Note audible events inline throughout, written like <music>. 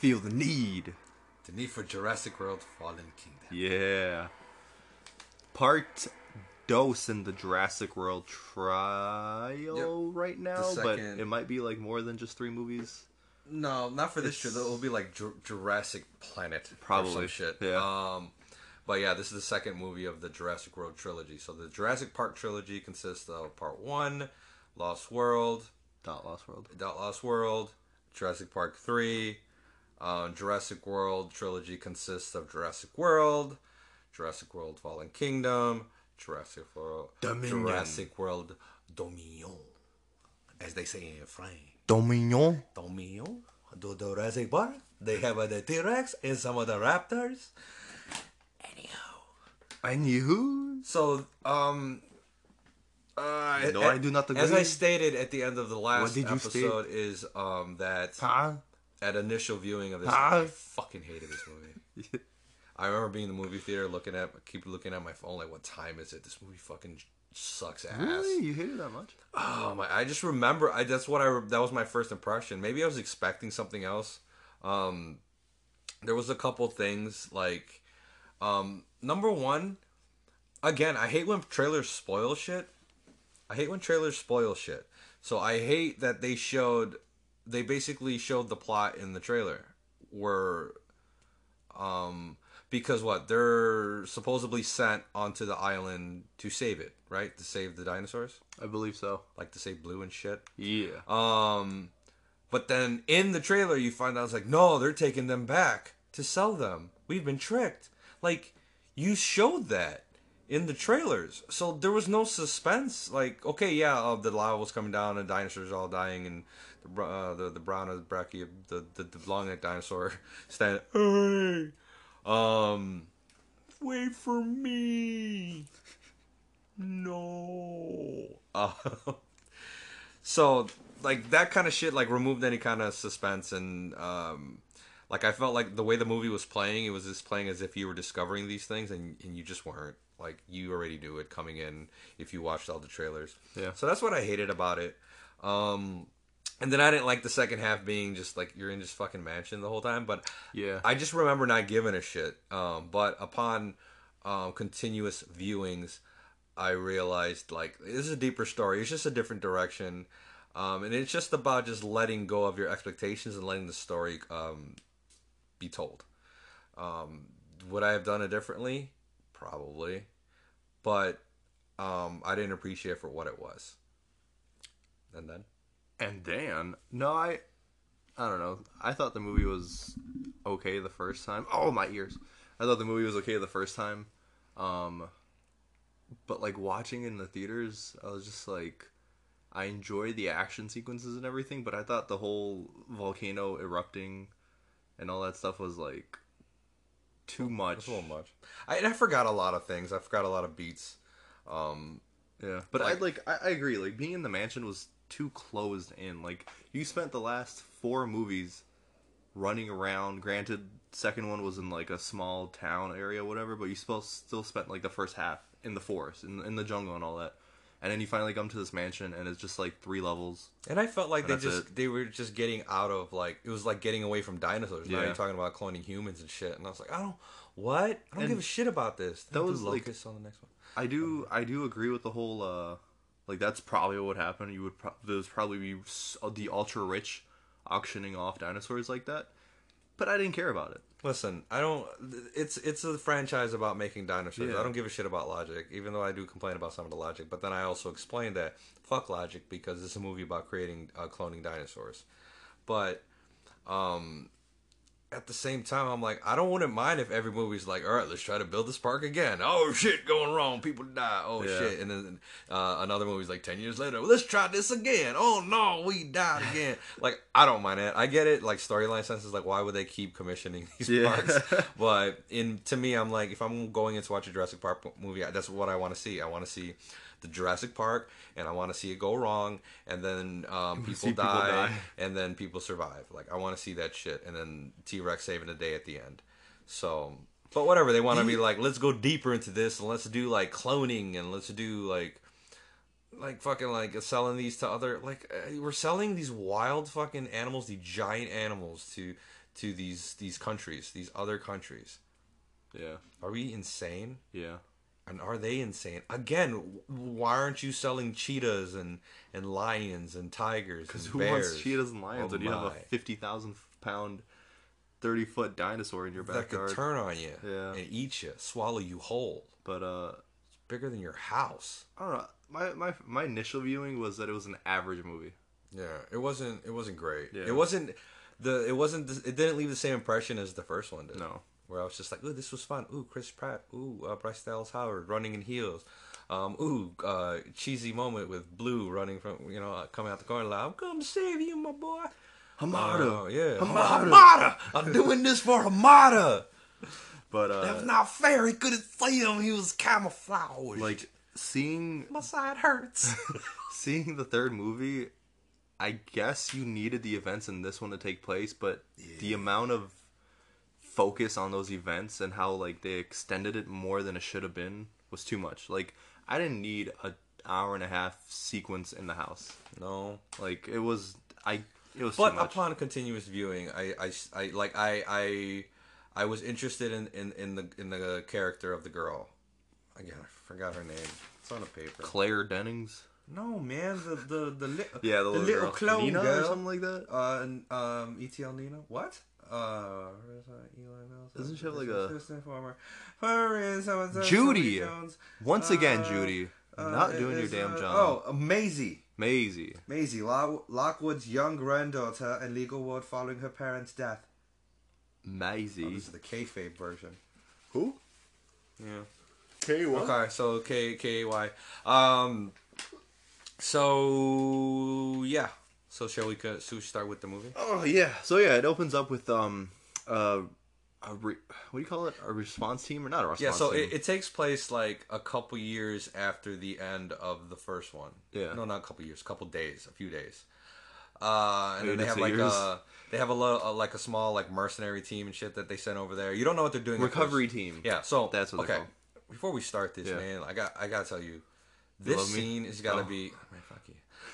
feel the need. The need for Jurassic World Fallen Kingdom. Yeah. Part dose in the Jurassic World trial right now, but it might be like more than just three movies. No, not for this It's- year. It'll be like Ju- Jurassic Planet, Probably, some shit. yeah. Um, but yeah, this is the second movie of the Jurassic World trilogy. So the Jurassic Park trilogy consists of Part One, Lost World, Dot Lost World. Dot Lost World, Jurassic Park Three. Um, Jurassic World trilogy consists of Jurassic World, Jurassic World Fallen Kingdom, Jurassic World Dominion. Jurassic World Dominion, as they say in French. Dominion. Dominion, Do the Jurassic Park. They have uh, the T Rex and some of the raptors. Anyhow, I knew. so um. Uh, No, I do not As. I stated at the end of the last What did you episode, is um that? At initial viewing of this, Huh? I fucking hated this movie. <laughs> I remember being in the movie theater, looking at, keep looking at my phone, like, what time is it? This movie fucking sucks ass. Really? You hated that much? Oh my! I just remember. I that's what I. That was my first impression. Maybe I was expecting something else. Um, there was a couple things like, um, number one, again, I hate when trailers spoil shit. I hate when trailers spoil shit. So I hate that they showed. They basically showed the plot in the trailer, where, um, because what they're supposedly sent onto the island to save it, right? To save the dinosaurs I believe so. like to say blue and shit. Yeah. Um, but then in the trailer, you find out it's like, no, they're taking them back to sell them. We've been tricked. Like, you showed that in the trailers, so there was no suspense. Like, okay, yeah, uh, the lava was coming down and dinosaurs all dying, and the uh, the the brown brachia, the the, the long necked dinosaur <laughs> stand. Hey, um, wait for me. No. Uh, <laughs> so like that kind of shit like removed any kind of suspense and um like I felt like the way the movie was playing, it was just playing as if you were discovering these things and and you just weren't. Like you already knew it coming in if you watched all the trailers. Yeah. So that's what I hated about it. Um and then I didn't like the second half being just like you're in this fucking mansion the whole time, but Yeah. I just remember not giving a shit. Um, but upon um, continuous viewings, I realized like this is a deeper story. It's just a different direction, um, and it's just about just letting go of your expectations and letting the story um, be told. Um, would I have done it differently? Probably, but um, I didn't appreciate it for what it was. And then, And Dan, no, I, I don't know. I thought the movie was okay the first time. Oh my ears! I thought the movie was okay the first time, um, but like watching in the theaters, I was just like, I enjoyed the action sequences and everything, but I thought the whole volcano erupting and all that stuff was like too much. it's a little much. I, and I forgot a lot of things. I forgot a lot of beats. Um, Yeah, but Like- I like I, I agree. Like being in the mansion was too closed in. Like you spent the last four movies running around. Granted, second one was in like a small town area, whatever. But you still still spent like the first half in the forest, in in the jungle, and all that. And then you finally come to this mansion, and it's just like three levels. And I felt like they just it. they were just getting out of like it was like getting away from dinosaurs. Now you're talking about cloning humans and shit, and I was like, I don't what? I don't And give a shit about this. that was, like- on the next one. I do I do agree with the whole uh like that's probably what would happen. You would pro- there's probably be the ultra rich auctioning off dinosaurs like that. But I didn't care about it. Listen, I don't. It's it's a franchise about making dinosaurs. Yeah. I don't give a shit about logic, even though I do complain about some of the logic. But then I also explain that fuck logic because it's a movie about creating uh, cloning dinosaurs. But um, at the same time, I'm like, I don't wouldn't mind if every movie's like, all right, let's try to build this park again. Oh shit, going wrong, people die. Oh Yeah. shit, and then uh, another movie's like ten years later, let's try this again. Oh no, we died again. <laughs> like I don't mind it. I get it. Like storyline sense is like, why would they keep commissioning <laughs> these Yeah. parks? <laughs> But in to me, I'm like, if I'm going in to watch a Jurassic Park movie, that's what I want to see. I want to see the Jurassic Park, and I want to see it go wrong, and then um, <laughs> people, see people die, die. and then people survive. Like I want to see that shit, and then T Rex saving the day at the end. So, but whatever they want to be like, let's go deeper into this, and let's do like cloning, and let's do like. Like fucking like selling these to other like uh, we're selling these wild fucking animals, these giant animals to to these these countries, these other countries. Yeah. Are we insane? Yeah. And are they insane? Again, why aren't you selling cheetahs and, and lions and tigers Because Who bears? wants cheetahs and lions Oh when you have a fifty thousand pound, thirty foot dinosaur in your that could backyard? turn on you Yeah. and eat you, swallow you whole. But uh, it's Bigger than your house. I don't know. My my my initial viewing was that it was an average movie. Yeah, it wasn't. It wasn't great. Yeah. It wasn't the. It wasn't. It didn't leave the same impression as the first one did. No. Where I was just like, ooh, this was fun. Ooh, Chris Pratt. Ooh, uh, Bryce Dallas Howard running in heels. Um, ooh, uh, cheesy moment with Blue running from you know uh, coming out the corner like, I'm coming to save you, my boy. Hamada. Oh, yeah, Hamada. Hamada. I'm doing this for Hamada. But uh, That's not fair. He couldn't see him. He was camouflaged. like seeing my side hurts. <laughs> seeing the third movie, I guess you needed the events in this one to take place, but the amount of focus on those events and how like they extended it more than it should have been was too much. Like I didn't need a hour and a half sequence in the house. no. Like it was I it was But too much. upon continuous viewing, I, I, I like I, I, I was interested in, in, in the in the character of the girl. Again, I forgot her name. It's on a paper. Claire Dennings. No, man, the the the, li- Yeah, the little, girl. clone Nina girl. or something like that. Uh, and, um, ETL Nina. What? Uh, where's, Eli Mills? Doesn't she have, like, a- assistant former? Where is so-and-so, Judy! Jones? Once again, Uh, Judy, Uh, not it doing your damn uh, job. Oh, Maisie. Maisie. Maisie, Lockwood's young granddaughter and legal ward following her parents' death. Maisie. Oh, this is the kayfabe version. Who? Yeah. K Okay, so K K A Y. Um. So yeah. So shall we? So start with the movie? Oh yeah. So yeah, it opens up with um uh a re- what do you call it? A response team or not a response team? Yeah. So team? it, it takes place like a couple years after the end of the first one. Yeah. No, not a couple years. A couple days. A few days. Uh, and then they have like years. a they have a, lo- a like a small like mercenary team and shit that they sent over there. You don't know what they're doing. recovery team. Yeah, so That's what okay. Before we start this, Yeah. man, I got I gotta tell you, this love me? scene has gotta Oh. be man.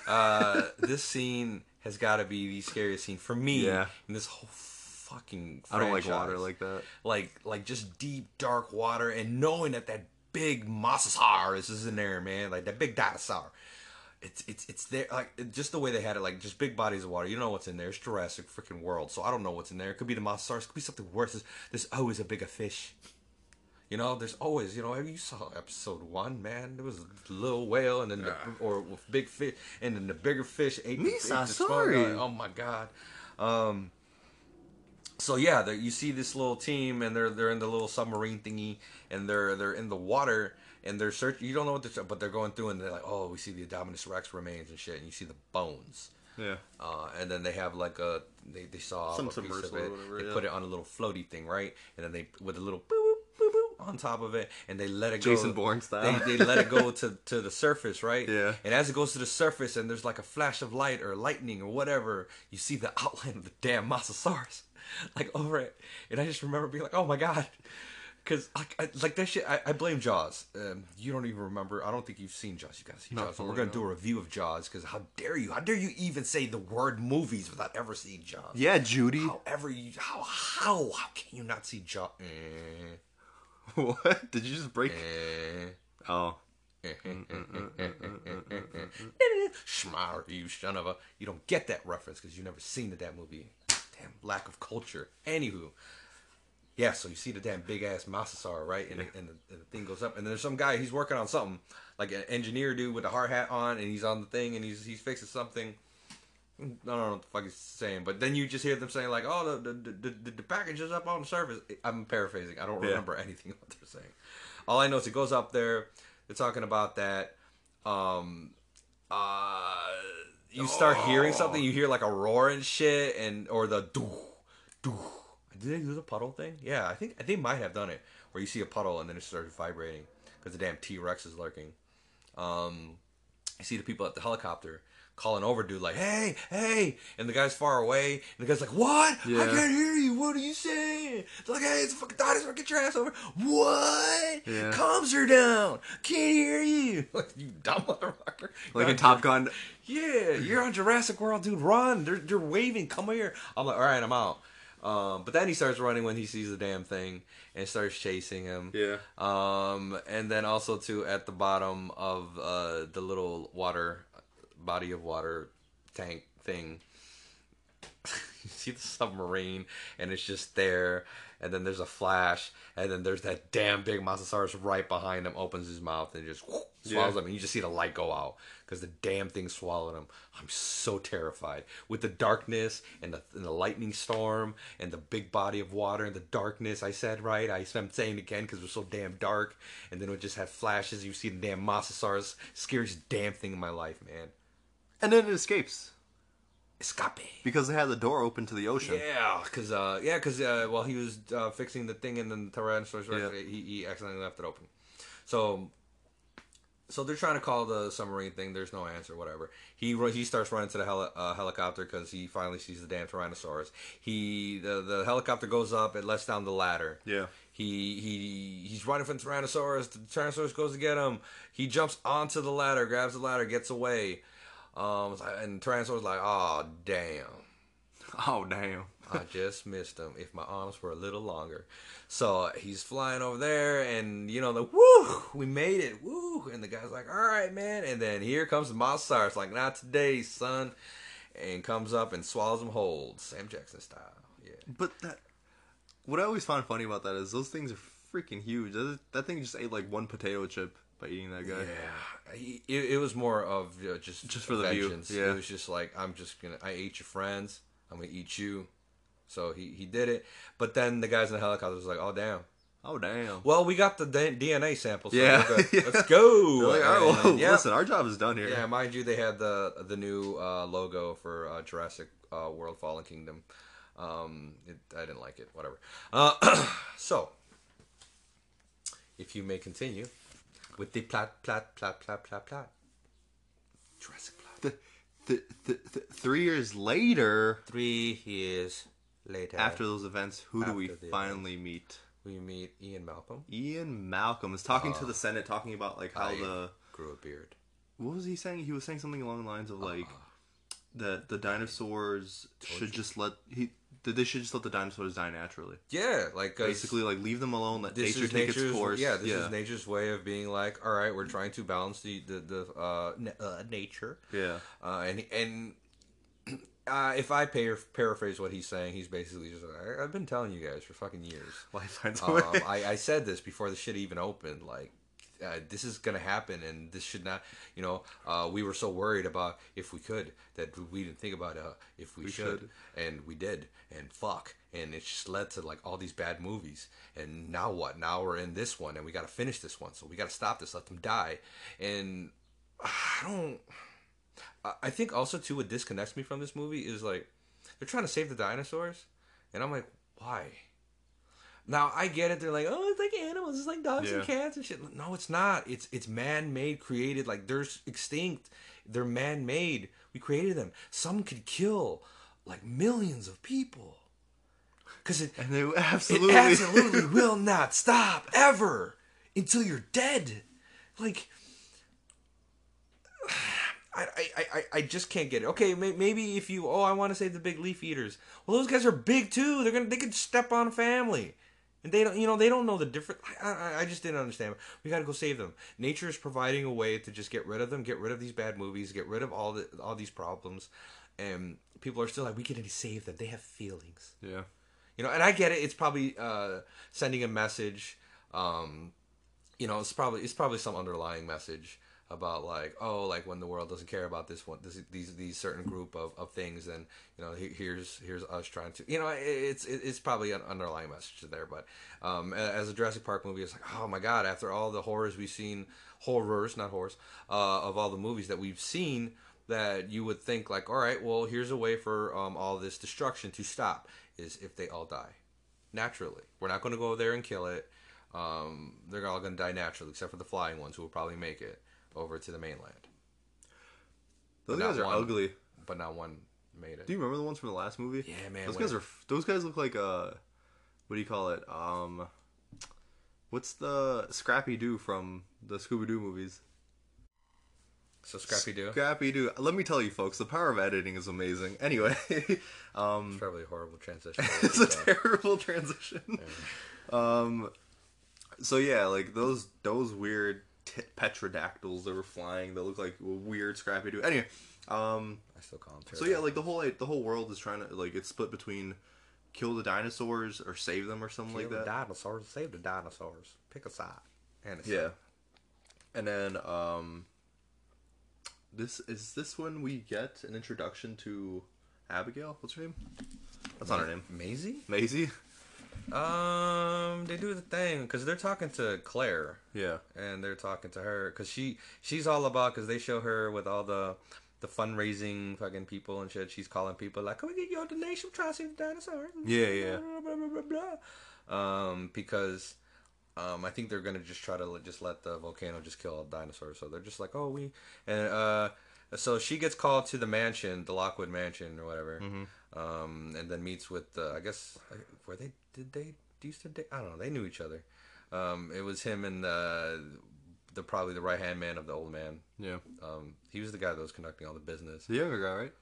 Uh, this scene has gotta be the scariest scene for me Yeah. in this whole fucking. I don't like water like that. like like just deep dark water and knowing that that big mosasaurus is in there, man, like that big dinosaur. It's it's it's there like it- just the way they had it, like just big bodies of water. You know what's in there? It's Jurassic freaking World, so I don't know what's in there. It could be the mosasaurus, it could be something worse. There's, there's always a bigger fish. You know, there's always, you know, you saw episode one, man. There was a little whale, and then the, or with big fish, and then the bigger fish ate the, ate the Misa, sorry. Oh my god. Um, so yeah, you see this little team, and they're they're in the little submarine thingy, and they're they're in the water, and they're search. You don't know what they're, but they're going through, and they're like, oh, we see the Indominus Rex remains and shit, and you see the bones. Yeah. Uh, and then they have like a they, they saw Some a piece of submersible it. or whatever, they yeah. put it on a little floaty thing, right? And then they with a little boop on top of it, and they let it go. Jason Bourne style. They, they let it go <laughs> to to the surface, right? Yeah. And as it goes to the surface, and there's like a flash of light or lightning or whatever, you see the outline of the damn Mosasaurus, <laughs> like over it. And I just remember being like, "Oh my god." Cause like, I, like that shit, I, I blame Jaws. Um, you don't even remember. I don't think you've seen Jaws. You guys see Not Jaws. And we're gonna do a review of Jaws. Cause how dare you? How dare you even say the word movies without ever seeing Jaws? Yeah, Judy. However, you how how how can you not see Jaws? Eh, <laughs> what? Did you just break? eh. Oh. Schmar, you son of a. You don't get that reference because you've never seen the damn movie. Damn lack of culture. Anywho. Yeah, so you see the damn big ass Mosasaur, right? And, the, and, the, and the thing goes up, and then there's some guy. He's working on something, like an engineer dude with a hard hat on, and he's on the thing, and he's he's fixing something. I don't know what the fuck he's saying, but then you just hear them saying like, "Oh, the the, the, the, the package is up on the surface." I'm paraphrasing. I don't Yeah. remember <laughs> anything what they're saying. All I know is it goes up there. They're talking about that. Um, uh, you start hearing something. You hear like a roar and shit, and or the doo doo. Did they do the puddle thing? Yeah, I think they might have done it, where you see a puddle and then it starts vibrating because the damn T Rex is lurking. Um, you see the people at the helicopter calling over dude like hey hey and the guy's far away and the guy's like what? I can't hear you. What are you saying? It's like hey it's a fucking dinosaur get your ass over. What? Yeah. comms are down. Can't hear you. <laughs> Like you dumb motherfucker. Like in Top Gun. yeah you're on jurassic world dude. Run. They're, they're waving. Come here. I'm like all right i'm out. Um, but then he starts running when he sees the damn thing and starts chasing him. Yeah. Um, and then also too at the bottom of uh, the little water body of water tank thing. you <laughs> see the submarine and it's just there and then there's a flash and then there's that damn big mosasaurus right behind him opens his mouth and just whoop, swallows Yeah. him and you just see the light go out because the damn thing swallowed him i'm so terrified with the darkness and the, and the lightning storm and the big body of water and the darkness i said right I, i'm saying it again because it was so damn dark and then it just had flashes you see the damn mosasaurus scariest damn thing in my life man And then it escapes escape because they had the door open to the ocean. Yeah, because uh, yeah, because uh, while he was uh, fixing the thing and then the Tyrannosaurus Rex, Yeah. he, he accidentally left it open. So, so they're trying to call the submarine thing. There's no answer. Whatever. He he starts running to the heli- uh, helicopter because he finally sees the damn Tyrannosaurus. He the the helicopter goes up. It lets down the ladder. Yeah. He he he's running from Tyrannosaurus. The Tyrannosaurus goes to get him. He jumps onto the ladder, grabs the ladder, gets away. Um, and Tyrannosaurus like, oh damn. Oh damn. I <laughs> just missed him. If my arms were a little longer. So he's flying over there, and you know the woo, we made it, woo, and the guy's like, all right, man. And then here comes the Mosasaurus, like not today, son, and comes up and swallows him whole, Sam Jackson style. Yeah, But that, what I always find funny about that is those things are freaking huge. That, that thing just ate like one potato chip by eating that guy. yeah. He, it, it was more of uh, just Just for the view, yeah. It was just like I'm just gonna, I ate your friends, I'm gonna eat you. So he he did it, but then the guys in the helicopter was like, oh damn. Oh damn. Well, we got the DNA samples. So Yeah. <laughs> Yeah. let's go. Like, well, yeah. listen, our job is done here. Yeah, mind you, they had the the new uh, logo for uh, Jurassic uh, World: Fallen Kingdom. Um, it, I didn't like it. Whatever. Uh, <clears throat> so, if you may continue with the plot, plot, plot, plot, plot, plot. Jurassic plot. The, the, the, the, three years later, Three years later, after those events, who do we the finally meet? we meet Ian Malcolm, Ian Malcolm is talking to the oh. Senate, talking about like how I- the grew a beard. what was he saying? He was saying something along the lines of like uh-huh. that the dinosaurs should just let he that they should just let the dinosaurs die naturally. Yeah, like Basically, like leave them alone, let this nature take its course. yeah this is nature's way of being like all right we're trying to balance the the, the uh, na- uh nature yeah. uh and and <clears throat> uh, if I par- paraphrase what he's saying, he's basically just like, I've been telling you guys for fucking years. Life finds a Um. I, I said this before the shit even opened. Like, uh, this is gonna happen, and this should not. You know, uh, we were so worried about if we could that we didn't think about uh, if we, We should. should. and we did, and fuck, and it just led to like all these bad movies. And now what? Now we're in this one, and we got to finish this one, so we got to stop this, let them die, and I don't. I- I think also too what disconnects me from this movie is like they're trying to save the dinosaurs, and I'm like, why? Now I get it. They're like, oh, it's like animals. It's like dogs and cats and shit. No, it's not. It's it's man made, created. Like they're extinct. They're man made. We created them. Some could kill like millions of people. Cause it and they it absolutely, absolutely <laughs> will not stop ever until you're dead. Like, <sighs> I, I, I, I just can't get it. Okay, may, maybe if you, oh, I want to save the big leaf eaters. Well, those guys are big too. They're gonna, they could step on family, and they don't, you know, they don't know the difference. I, I, I just didn't understand. We got to go save them. Nature is providing a way to just get rid of them, get rid of these bad movies, get rid of all the, all these problems, and people are still like, we can save them. They have feelings yeah. you know and i get it it's probably uh sending a message um you know it's probably it's probably some underlying message about like oh like when the world doesn't care about this one this these these certain group of, of things and you know here's here's us trying to you know it- it's it's probably an underlying message there but um as a Jurassic Park movie it's like oh my god after all the horrors we've seen horrors not horrors uh of all the movies that we've seen that you would think like all right well here's a way for um all this destruction to stop is if they all die naturally. We're not going to go there and kill it. Um, they're all going to die naturally, except for the flying ones who will probably make it over to the mainland. Those guys are one. ugly. But not one made it. Do you remember the ones from the last movie? Yeah, man, Those guys it- are. Those guys look like uh, what do you call it? Um, what's the Scrappy Doo from the Scooby Doo movies? So Scrappy Doo. Scrappy Doo. Let me tell you, folks, the power of editing is amazing. <laughs> Anyway, <laughs> um, Probably a horrible transition. <laughs> it's a terrible transition. Um, so yeah, like those those weird t- petrodactyls that were flying that looked like weird Scrappy Doo. Anyway, um, I still call him. so yeah, like the whole like, the whole world is trying to like it's split between kill the dinosaurs or save them or something like that. dinosaurs. Save the dinosaurs. Pick a side. And a Yeah. And then um this is this when we get an introduction to Abigail? What's her name? That's not her name. Maisie. Maisie? Um, they do the thing because they're talking to Claire Yeah. and they're talking to her because she she's all about because they show her with all the the fundraising fucking people and shit. She's calling people like, "Can we get your donation? Try to save the dinosaurs." Yeah, yeah. Blah, blah, blah, blah, blah. Um, because um, I think they're gonna just try to just let the volcano just kill all the dinosaurs. So they're just like, "Oh, we," and uh, so she gets called to the mansion, the Lockwood Mansion or whatever, um, and then meets with the. I guess uh, were they did they used to date? I don't know. They knew each other. Um, it was him and the the probably the right hand man of the old man. Yeah. Um, he was the guy that was conducting all the business. The younger guy, right?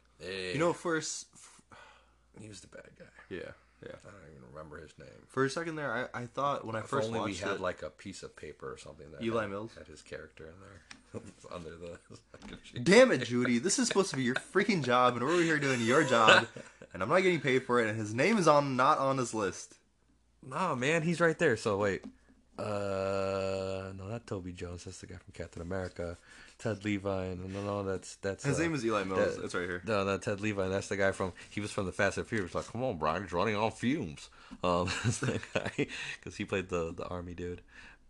You know, first <sighs> he was the bad guy. yeah, yeah. I don't even remember his name. For a second there, I, I thought when I If first only we had it, like a piece of paper or something that Eli had, Mills? had his character in there <laughs> under the. Damn it, Judy! This is supposed to be your freaking job, and we're over here doing your job, and I'm not getting paid for it. And his name is on not on this list. No, man, he's right there. So wait, uh, no, not Toby Jones. That's the guy from Captain America. Ted Levine. No, no, that's that's His uh, name is Eli Mills. that- it's right here. No, no, Ted Levine. That's the guy from. He was from the Fast and Furious. Like, come on, Brian, he's running on fumes. Um, <laughs> that's that guy because he played the the army dude.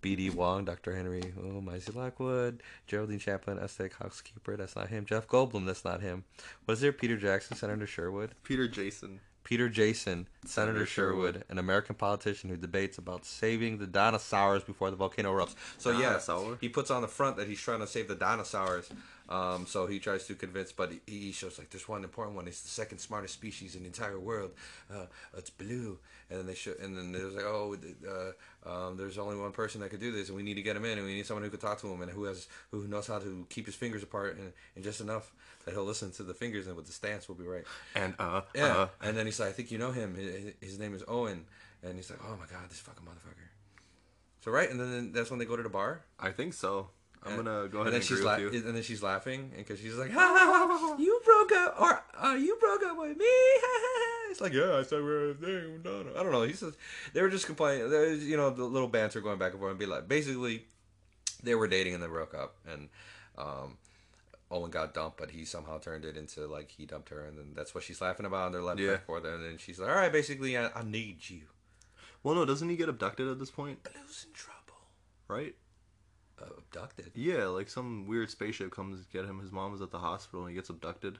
B.D. Wong, Dr. Henry, oh, Maisie Lockwood, Geraldine Chaplin, Aztec Housekeeper, that's not him. Jeff Goldblum, that's not him. Was there Peter Jackson, Senator Sherwood? Peter Jason. Peter Jason, Senator Sherwood. an American politician who debates about saving the dinosaurs before the volcano erupts. So yeah, he puts on the front that he's trying to save the dinosaurs. Um, so he tries to convince, but he, he shows like there's one important one. It's the second smartest species in the entire world. Uh, it's blue, and then they show, and then there's like, oh, uh, um, there's only one person that could do this, and we need to get him in, and we need someone who could talk to him, and who has who knows how to keep his fingers apart, and, and just enough that he'll listen to the fingers, and with the stance will be right. And uh, Yeah. uh, and then he's like, I think you know him. His, his name is Owen. And he's like, oh my god, this fucking motherfucker. So right, and then that's when they go to the bar. I think so. I'm And- gonna go and ahead then and, she's la- and then she's laughing, and because she's like, <laughs> you broke up, or uh, you broke up with me. <laughs> it's like, yeah, I said we're a thing. No, no. I don't know. He says they were just complaining. There's you know the little banter going back and forth, and be like, basically, they were dating and they broke up, and um, Owen got dumped, but he somehow turned it into like he dumped her, and then that's what she's laughing about. And they're laughing Yeah. back and forth, and then she's like, all right, basically, I, I need you. Well, no, doesn't he get abducted at this point? Blue's in trouble. Right? Uh, abducted. Yeah, like some weird spaceship comes to get him. His mom is at the hospital and he gets abducted.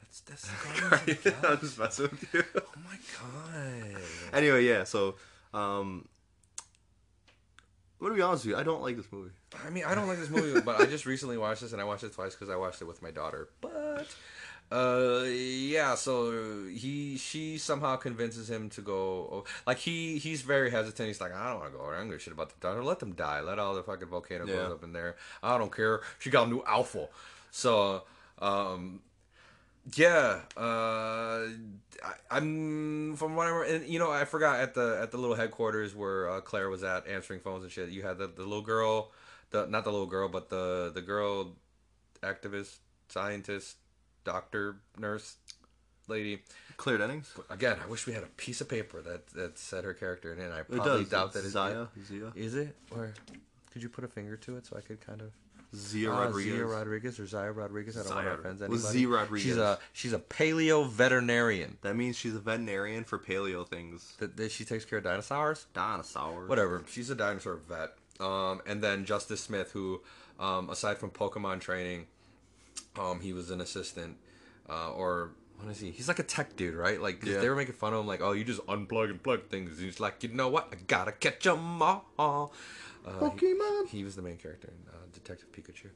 That's that's the Guardians of the I'm just messing with you. Oh my god. anyway, yeah. So, um, I'm gonna be honest with you. I don't like this movie. I mean, I don't like this movie, but I just recently watched this, and I watched it twice because I watched it with my daughter. But, uh, yeah. So he, she somehow convinces him to go. Like he, he's very hesitant. He's like, I don't want to go. I don't give a shit about the dinosaur. Let them die. Let all the fucking volcano Yeah. up in there. I don't care. She got a new alpha. So, um, yeah, uh, I, I'm from what I remember, and you know, I forgot at the at the little headquarters where uh, Claire was at answering phones and shit. You had the, the little girl, the not the little girl, but the the girl, activist, scientist, doctor, nurse, lady. Claire Dennings. Again, I wish we had a piece of paper that that said her character in it. I It probably does. doubt that it's. Zia. Is it or could you put a finger to it so I could kind of Zia Ah, Rodriguez. Zia Rodriguez or Zaya Rodriguez. I don't want to offend was anybody. Z Rodriguez. She's a she's a paleo veterinarian. That means she's a veterinarian for paleo things. That, that she takes care of dinosaurs. Dinosaurs. Whatever. She's a dinosaur vet. Um, and then Justice Smith, who, um, aside from Pokemon training, um, he was an assistant, uh, or what is he? He's like a tech dude, right? Like 'cause Yeah. they were making fun of him, like, oh, you just unplug and plug things. He's like, you know what? I gotta catch 'em all. Uh, Pokemon. He, he was the main character in uh, Detective Pikachu.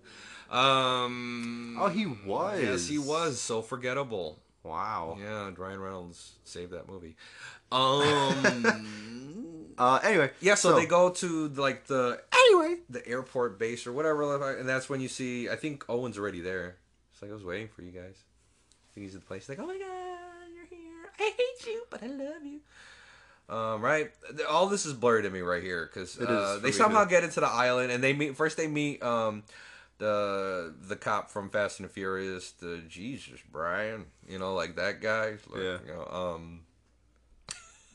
Um, Oh, he was. yes, he was so forgettable. Wow. Yeah, Ryan Reynolds saved that movie. Um, <laughs> Uh, anyway, Yeah, so, they go to like the Anyway, the airport base or whatever, and that's when you see. I think Owen's already there. It's like I was waiting for you guys. I think he's at the place. He's like, oh my god, you're here. I hate you, but I love you. Um, right. All this is blurry to me right here because uh, they somehow too. get into the island and they meet. First, they meet um, the the cop from Fast and Furious. The Jesus Brian, you know, like that guy. Like, Yeah. You know, um.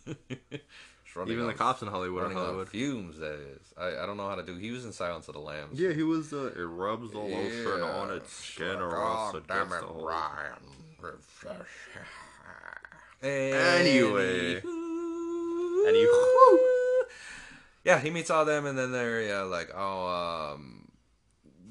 <laughs> just running even the cops in Hollywood are running on Hollywood. fumes. That is. I, I don't know how to do. He was in Silence of the Lambs. Yeah, he was. Uh, it rubs the over and on its It's skin or "God else it damn gets it, the whole. Ryan. Anyway. Anywho. And you. Yeah, he meets all them, and then they're yeah like oh um,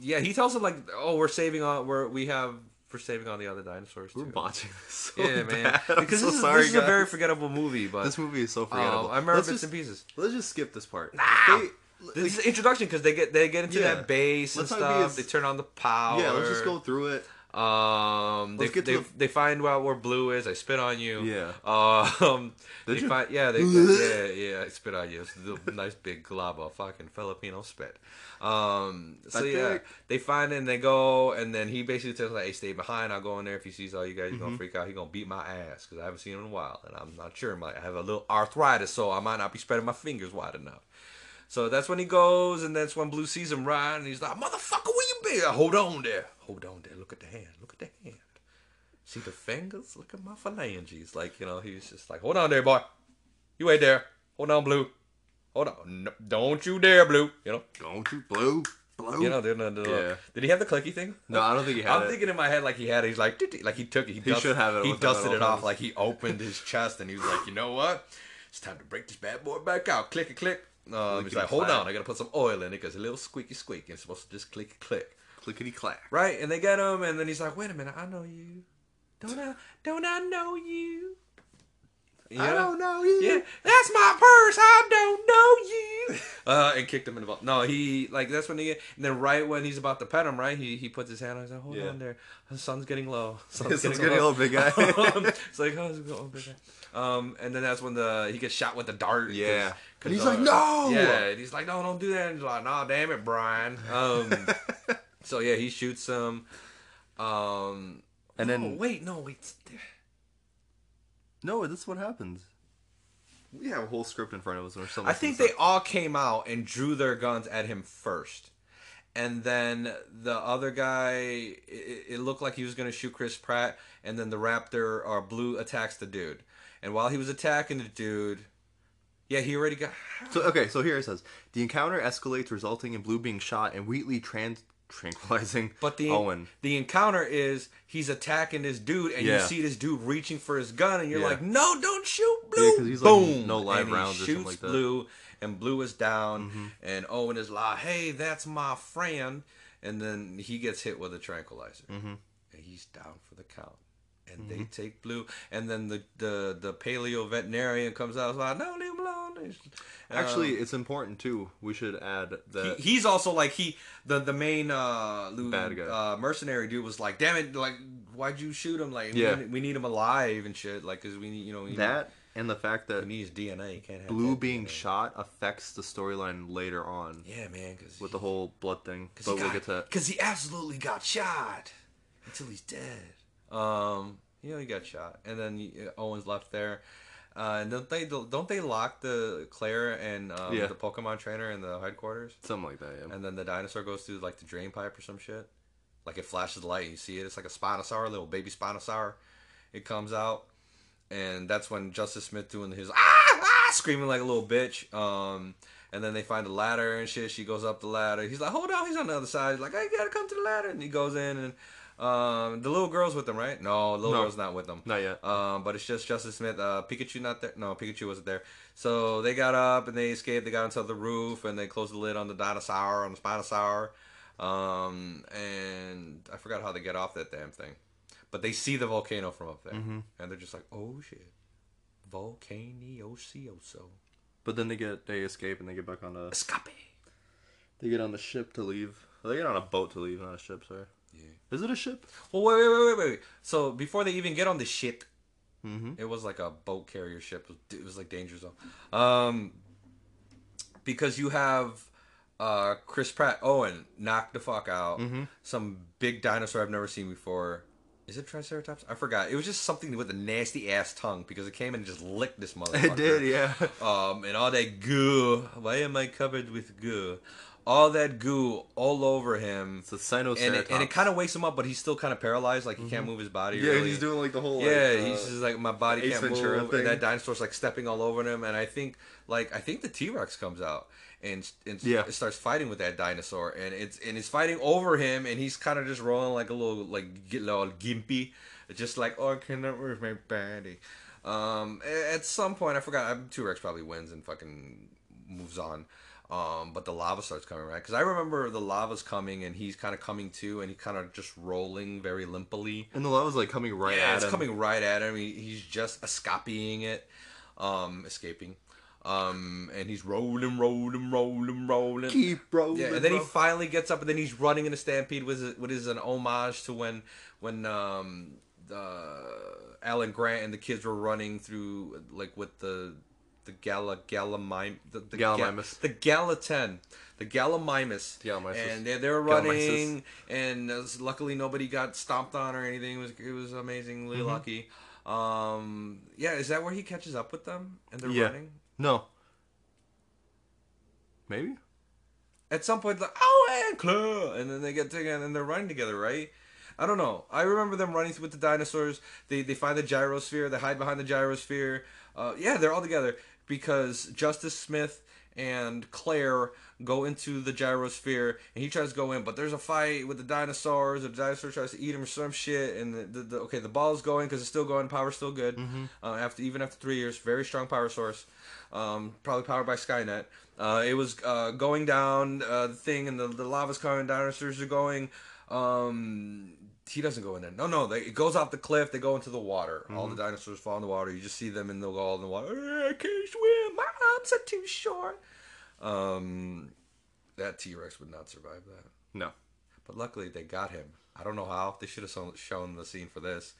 yeah he tells them like oh we're saving on we're we have we're saving all the other dinosaurs We're too. botching this so yeah, man. Because so this, is, sorry, this is a very forgettable movie, but This movie is so uh, forgettable. I remember let's bits just, and pieces. let's just skip this part. Nah. They- This is the introduction because they get they get into Yeah. that base and Let's be stuff. as- They turn on the power. yeah, let's just go through it. Um, they Let's to they, the- they find out where blue is. I spit on you. Yeah. Um, Did they you? find yeah they <laughs> yeah yeah I spit on you. It's a nice big glob of fucking Filipino spit. Um, so I yeah, they find it and they go and then he basically tells like, "Hey, stay behind. I'll go in there if he sees all you guys. He's Mm-hmm. gonna freak out. He's gonna beat my ass because I haven't seen him in a while and I'm not sure. I have a little arthritis, so I might not be spreading my fingers wide enough." So that's when he goes, and that's when Blue sees him ride, and he's like, "Motherfucker, where you been? Hold on there, hold on there. Look at the hand. Look at the hand. See the fingers? Look at my phalanges. Like you know, he's just like, hold on there, boy. You wait there. Hold on, Blue. Hold on. No, don't you dare, Blue. You know, Don't you blue, blue. you know. They're not, they're Yeah. Did he have the clicky thing? No, I don't think he had I'm it. thinking in my head like he had it. He's like, like he took it. He, He dust- should have it He with him at dusted it off like he opened his chest and he was like, you know what? It's time to break this bad boy back out. Click click. Um, he's like, hold Clickety-clack. on, I gotta put some oil in it because a little squeaky squeak. It's supposed to just click click. Clickety clack. Right, and they get him, and then he's like, "Wait a minute, I know you. Don't I? Don't I know you? I don't know you. Yeah, that's my purse. I don't know you. <laughs> Uh, and kicked him in the butt. No, he like that's when he. Get, and then right when he's about to pet him, right, he he puts his hand on. He's like, "Hold Yeah. on there, the sun's getting low. <laughs> Sun's getting low, big guy. <laughs> it's like, oh, it's going, big guy. Um, and then that's when the he gets shot with the dart. Yeah. 'cause, And he's like, "No!" Yeah, and he's like, no, don't do that. And he's like, nah, damn it, Brian. Um, so yeah, he shoots him. Um, And no, then- wait, no, wait. No, this is what happens. We have a whole script in front of us or something. I think they all came out and drew their guns at him first. And then the other guy, it, it looked like he was going to shoot Chris Pratt. And then the Raptor or Blue attacks the dude. And while he was attacking the dude, yeah, he already got. So okay, so here it says the encounter escalates, resulting in Blue being shot and Wheatley trans tranquilizing <laughs> But the Owen. the encounter is he's attacking this dude, and you see this dude reaching for his gun, and you're Yeah. like, "No, don't shoot Blue!" 'cause he's like, Boom! no live and he rounds or something shoots like that. Mm-hmm. Blue, and Blue is down, and Owen is like, "Hey, that's my friend," and then he gets hit with a tranquilizer, Mm-hmm. and he's down for the count. And they take Blue, and then the the the paleo veterinarian comes out, and like, "No, leave him alone." Actually, it's important too. We should add that. he, he's also like he the the main uh, Bad guy. uh mercenary dude was like damn it like why'd you shoot him like Yeah. we, we need him alive and shit like because we need you know we that and the fact that we need DNA can't have Blue being DNA. shot affects the storyline later on yeah man because with the whole blood thing. But we'll get to that. because he absolutely got shot until he's dead um you know he got shot and then Owen's left there. Uh, and don't they don't they lock the Claire and um, Yeah. the Pokemon trainer in the headquarters? Something like that. Yeah. and then the dinosaur goes through like the drain pipe or some shit. Like it flashes light, and you see it. It's like a Spinosaur, little baby Spinosaur. It comes out, and that's when Justice Smith doing his ah, ah screaming like a little bitch. Um, and then they find the ladder and shit. She goes up the ladder. He's like, "Hold on!" He's on the other side. He's like, "I gotta come to the ladder." And he goes in, and um, the little girl's with them, right? No, the little No. girl's not with them. Not yet. Um, but it's just Justice Smith. Uh, Pikachu not there. No, Pikachu wasn't there. So they got up and they escaped. They got onto the roof and they closed the lid on the dinosaur on the Spinosaur. Um, and I forgot how they get off that damn thing. But they see the volcano from up there, and they're just like, "Oh shit, volcanioso, But then they get they escape and they get back on the escape." they get on the ship to leave. They get on a boat to leave, not a ship. Sorry. Yeah. Is it a ship? Well, wait, wait, wait, wait, wait. So before they even get on the ship, Mm-hmm. It was like a boat carrier ship. It was like danger zone. Um, because you have uh, Chris Pratt, Owen, knocked the fuck out. Mm-hmm. Some big dinosaur I've never seen before. Is it Triceratops? I forgot. It was just something with a nasty ass tongue because it came and just licked this motherfucker. <laughs> It did, yeah. Um, and all that goo. Why am I covered with goo? All that goo all over him. It's a Sinoceratops. And it, and it kind of wakes him up, but he's still kind of paralyzed. Like he can't move his body. Mm-hmm. yeah, really. he's doing like the whole. Yeah, like, uh, he's just like my body can't Ventura move, thing. and that dinosaur's like stepping all over him. And I think like I think the T Rex comes out and and Yeah. starts fighting with that dinosaur, and it's and it's fighting over him, and he's kind of just rolling like a little like get little gimpy, just like oh I cannot move my body. Um, at some point I forgot T Rex probably wins and fucking moves on. Um, but the lava starts coming right because I remember the lava's coming and he's kind of coming too, and he kind of just rolling very limply and the lava's like coming right at him. yeah, at it's him. coming right at him. He, he's just escaping it, um, escaping, um, and he's rolling, rolling, rolling, rolling. Keep rolling. yeah, and then he finally gets up, and then he's running in a stampede. With his, with his an homage to when when um, uh, Alan Grant and the kids were running through like with the the Gala Galamime the, the Gallimimus. the Gallatin the Gallimimus and they, they were running and uh, luckily nobody got stomped on or anything it was it was amazingly Mm-hmm. lucky um yeah is that where he catches up with them and they're Yeah. running No. Maybe. at some point like oh and Claw, and then they get together and they're running together right I don't know. I remember them running with the dinosaurs. They they find the gyrosphere. They hide behind the gyrosphere. Uh, yeah, they're all together because Justice Smith and Claire go into the gyrosphere and he tries to go in, but there's a fight with the dinosaurs. The dinosaur tries to eat him or some shit, and the, the, the okay the ball's going because it's still going. Power's still good. Uh, after even after three years, very strong power source. Um, probably powered by Skynet. Uh, it was uh, going down uh, the thing, and the, the lava's coming. Dinosaurs are going. Um, he doesn't go in there. No, no. They, it goes off the cliff. They go into the water. All the dinosaurs fall in the water. You just see them in the all in the water. I can't swim. My arms are too short. Um, that T Rex would not survive that. No. But luckily they got him. I don't know how. They should have shown- the scene for this.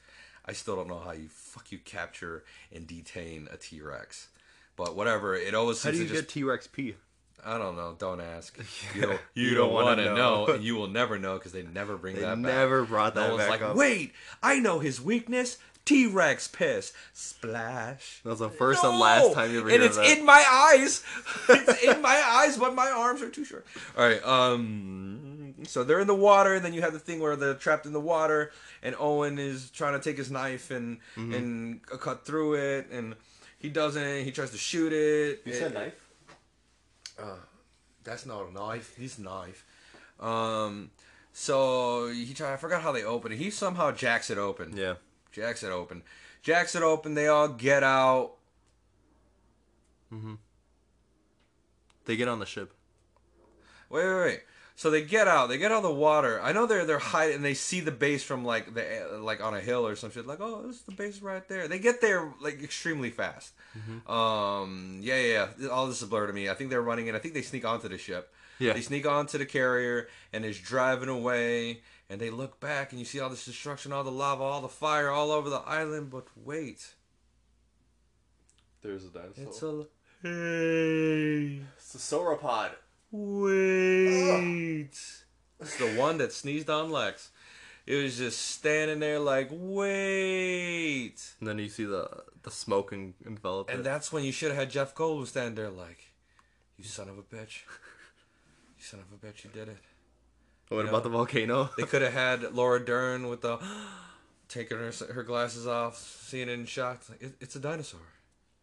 I still don't know how you fuck you capture and detain a T Rex. But whatever. It always How do you to get just T Rex P? I don't know. Don't ask. <laughs> You don't, You you don't don't wanna know. know. and <laughs> you will never know because they never bring They that never back. brought that no one's back like, up. wait, I know his weakness. T Rex piss. Splash. That was the first and last time you ever And it's that. in my eyes. <laughs> it's in my eyes, but my arms are too short. All right. Um. So they're in the water, and then you have the thing where they're trapped in the water, and Owen is trying to take his knife and Mm-hmm. and cut through it, and he doesn't. He tries to shoot it. You it- said knife? That's not a knife. He's knife. Um, so he try. I forgot how they open it. He somehow jacks it open. Yeah. Jacks it open. Jacks it open. They all get out. Mm-hmm. They get on the ship. Wait, wait, wait. So they get out. They get out of the water. I know they're they're hiding. and They see the base from like the like on a hill or some shit. Like, oh, this is the base right there. They get there like extremely fast. Um, yeah, yeah, yeah. All this is blurred to me. I think they're running and I think they sneak onto the ship. Yeah. They sneak onto the carrier and is driving away. And they look back and you see all this destruction, all the lava, all the fire all over the island. But wait, There's a dinosaur. it's a hey. it's a sauropod. Wait. It's the one that sneezed on Lex. It was just standing there like, wait. And then you see the the smoke en- envelop And it. that's when you should have had Jeff Goldblum stand there like, you son of a bitch. You son of a bitch, you did it. what you about the volcano? They could have had Laura Dern with the <gasps> taking her her glasses off, seeing it in shock. It's, like, it, it's a dinosaur.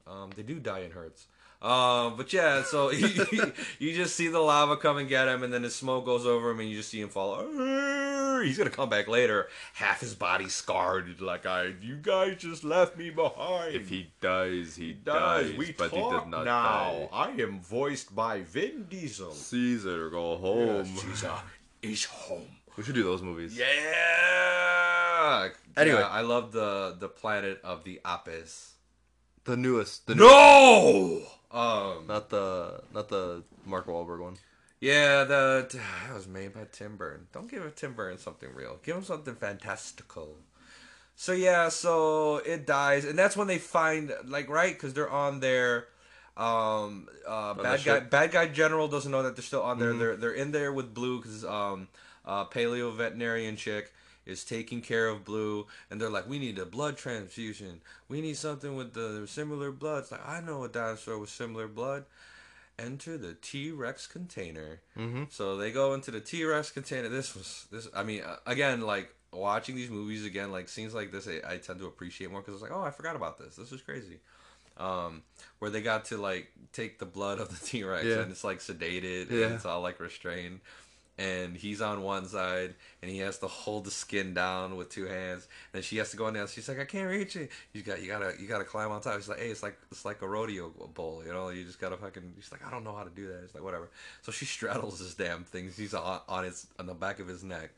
Um, they do die in herds. Um, but yeah, so you, <laughs> you just see the lava come and get him, and then the smoke goes over him, and you just see him fall. <laughs> He's gonna come back later, half his body scarred, like I. You guys just left me behind. if he dies, he dies, dies. we but talk he did not now. die. I am voiced by Vin Diesel. Caesar, go home. Caesar is home. We should do those movies. Yeah. Anyway. Yeah, I love the the planet of the Apes. The newest. The No. Um. Not the not the Mark Wahlberg one. Yeah, the that was made by Tim Burton. Don't give Tim Burton something real. Give him something fantastical. So yeah, so it dies, and that's when they find like right because they're on their Um, uh, bad guy, bad guy general doesn't know that they're still on there. Mhm. They're they're in there with Blue because um, uh, paleo veterinarian chick is taking care of Blue, and they're like, we need a blood transfusion. We need something with the similar blood. It's like I know a dinosaur with similar blood. Enter the T Rex container. Mm-hmm. So they go into the T Rex container. This was this. I mean, uh, again, like watching these movies again, like scenes like this, I, I tend to appreciate more because it's like, oh, I forgot about this. This is crazy. Um, where they got to like take the blood of the <laughs> T Rex Yeah. and it's like sedated Yeah. and it's all like restrained. And he's on one side, and he has to hold the skin down with two hands. And she has to go on down. She's like, "I can't reach it. You got, you gotta, you gotta climb on top." He's like, "Hey, it's like, it's like a rodeo bull, you know. You just gotta fucking." she's like, "I don't know how to do that." It's like whatever. So she <laughs> straddles this damn thing. She's on, on his, on the back of his neck.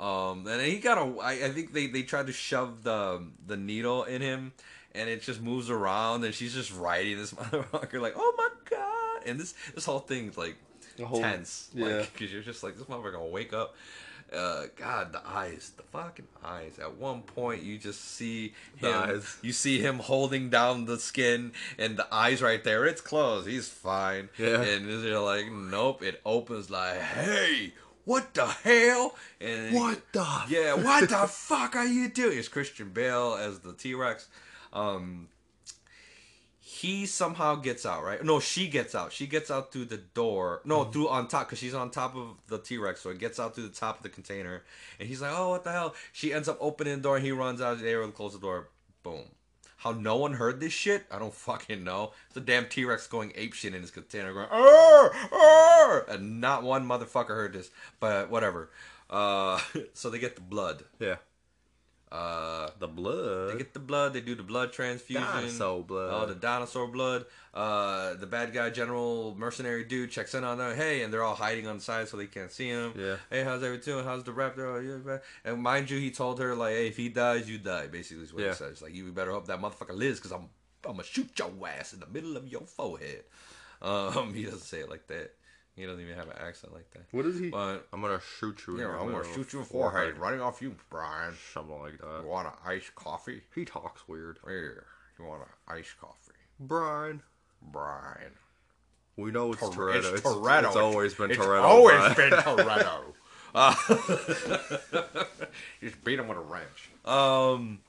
Um, and he got a. I, I think they they tried to shove the the needle in him, and it just moves around, and she's just riding this <laughs> motherfucker like, "Oh my god!" And this this whole thing's like The whole- tense, yeah. like <laughs> because you're just like this motherfucker gonna wake up. Uh, God, the eyes, the fucking eyes. At one point, you just see The him. eyes. You see him holding down the skin, and the eyes right there. It's closed. He's fine. Yeah. And you're like, nope. It opens like, hey, what the hell? And What the? yeah, what the <laughs> fuck are you doing? It's Christian Bale as the T Rex. Um, he somehow gets out, right? No, she gets out. She gets out through the door. No, Mm-hmm. through on top because she's on top of the T Rex, so it gets out through the top of the container. And he's like, "Oh, what the hell?" She ends up opening the door, and he runs out. They will close the door. Boom. How no one heard this shit? I don't <laughs> fucking know. It's a damn T Rex going ape shit in his container, going "Arr! Arr!" and not one motherfucker heard this. But whatever. Uh, <laughs> so they get the blood. Yeah. Uh, The blood. they get the blood. They do the blood transfusion. Dinosaur blood. Oh, the dinosaur blood. Uh, the bad guy, general mercenary dude, checks in on them. Hey, and they're all hiding on the side so they can't see him. Yeah. Hey, how's everything doing? How's the raptor? Oh, yeah. And mind you, he told her like, hey, if he dies, you die. Basically, is what Yeah. he says. Like, you better hope that motherfucker lives, cause I'm, I'm gonna shoot your ass in the middle of your forehead. Um, <laughs> he doesn't say it like that. He doesn't even have an accent like that. What is he? But I'm gonna shoot you. in yeah, your I'm gonna shoot you in the forehead, running off you, Brian. Something like that. You want an iced coffee? He talks weird. Here, you want an iced coffee, Brian. Brian? We know it's Tor- Toretto. It's It's, Toretto. it's always been It's Toretto. always Brian. been <laughs> Toretto. <laughs> Uh, just beat him with a wrench. Um,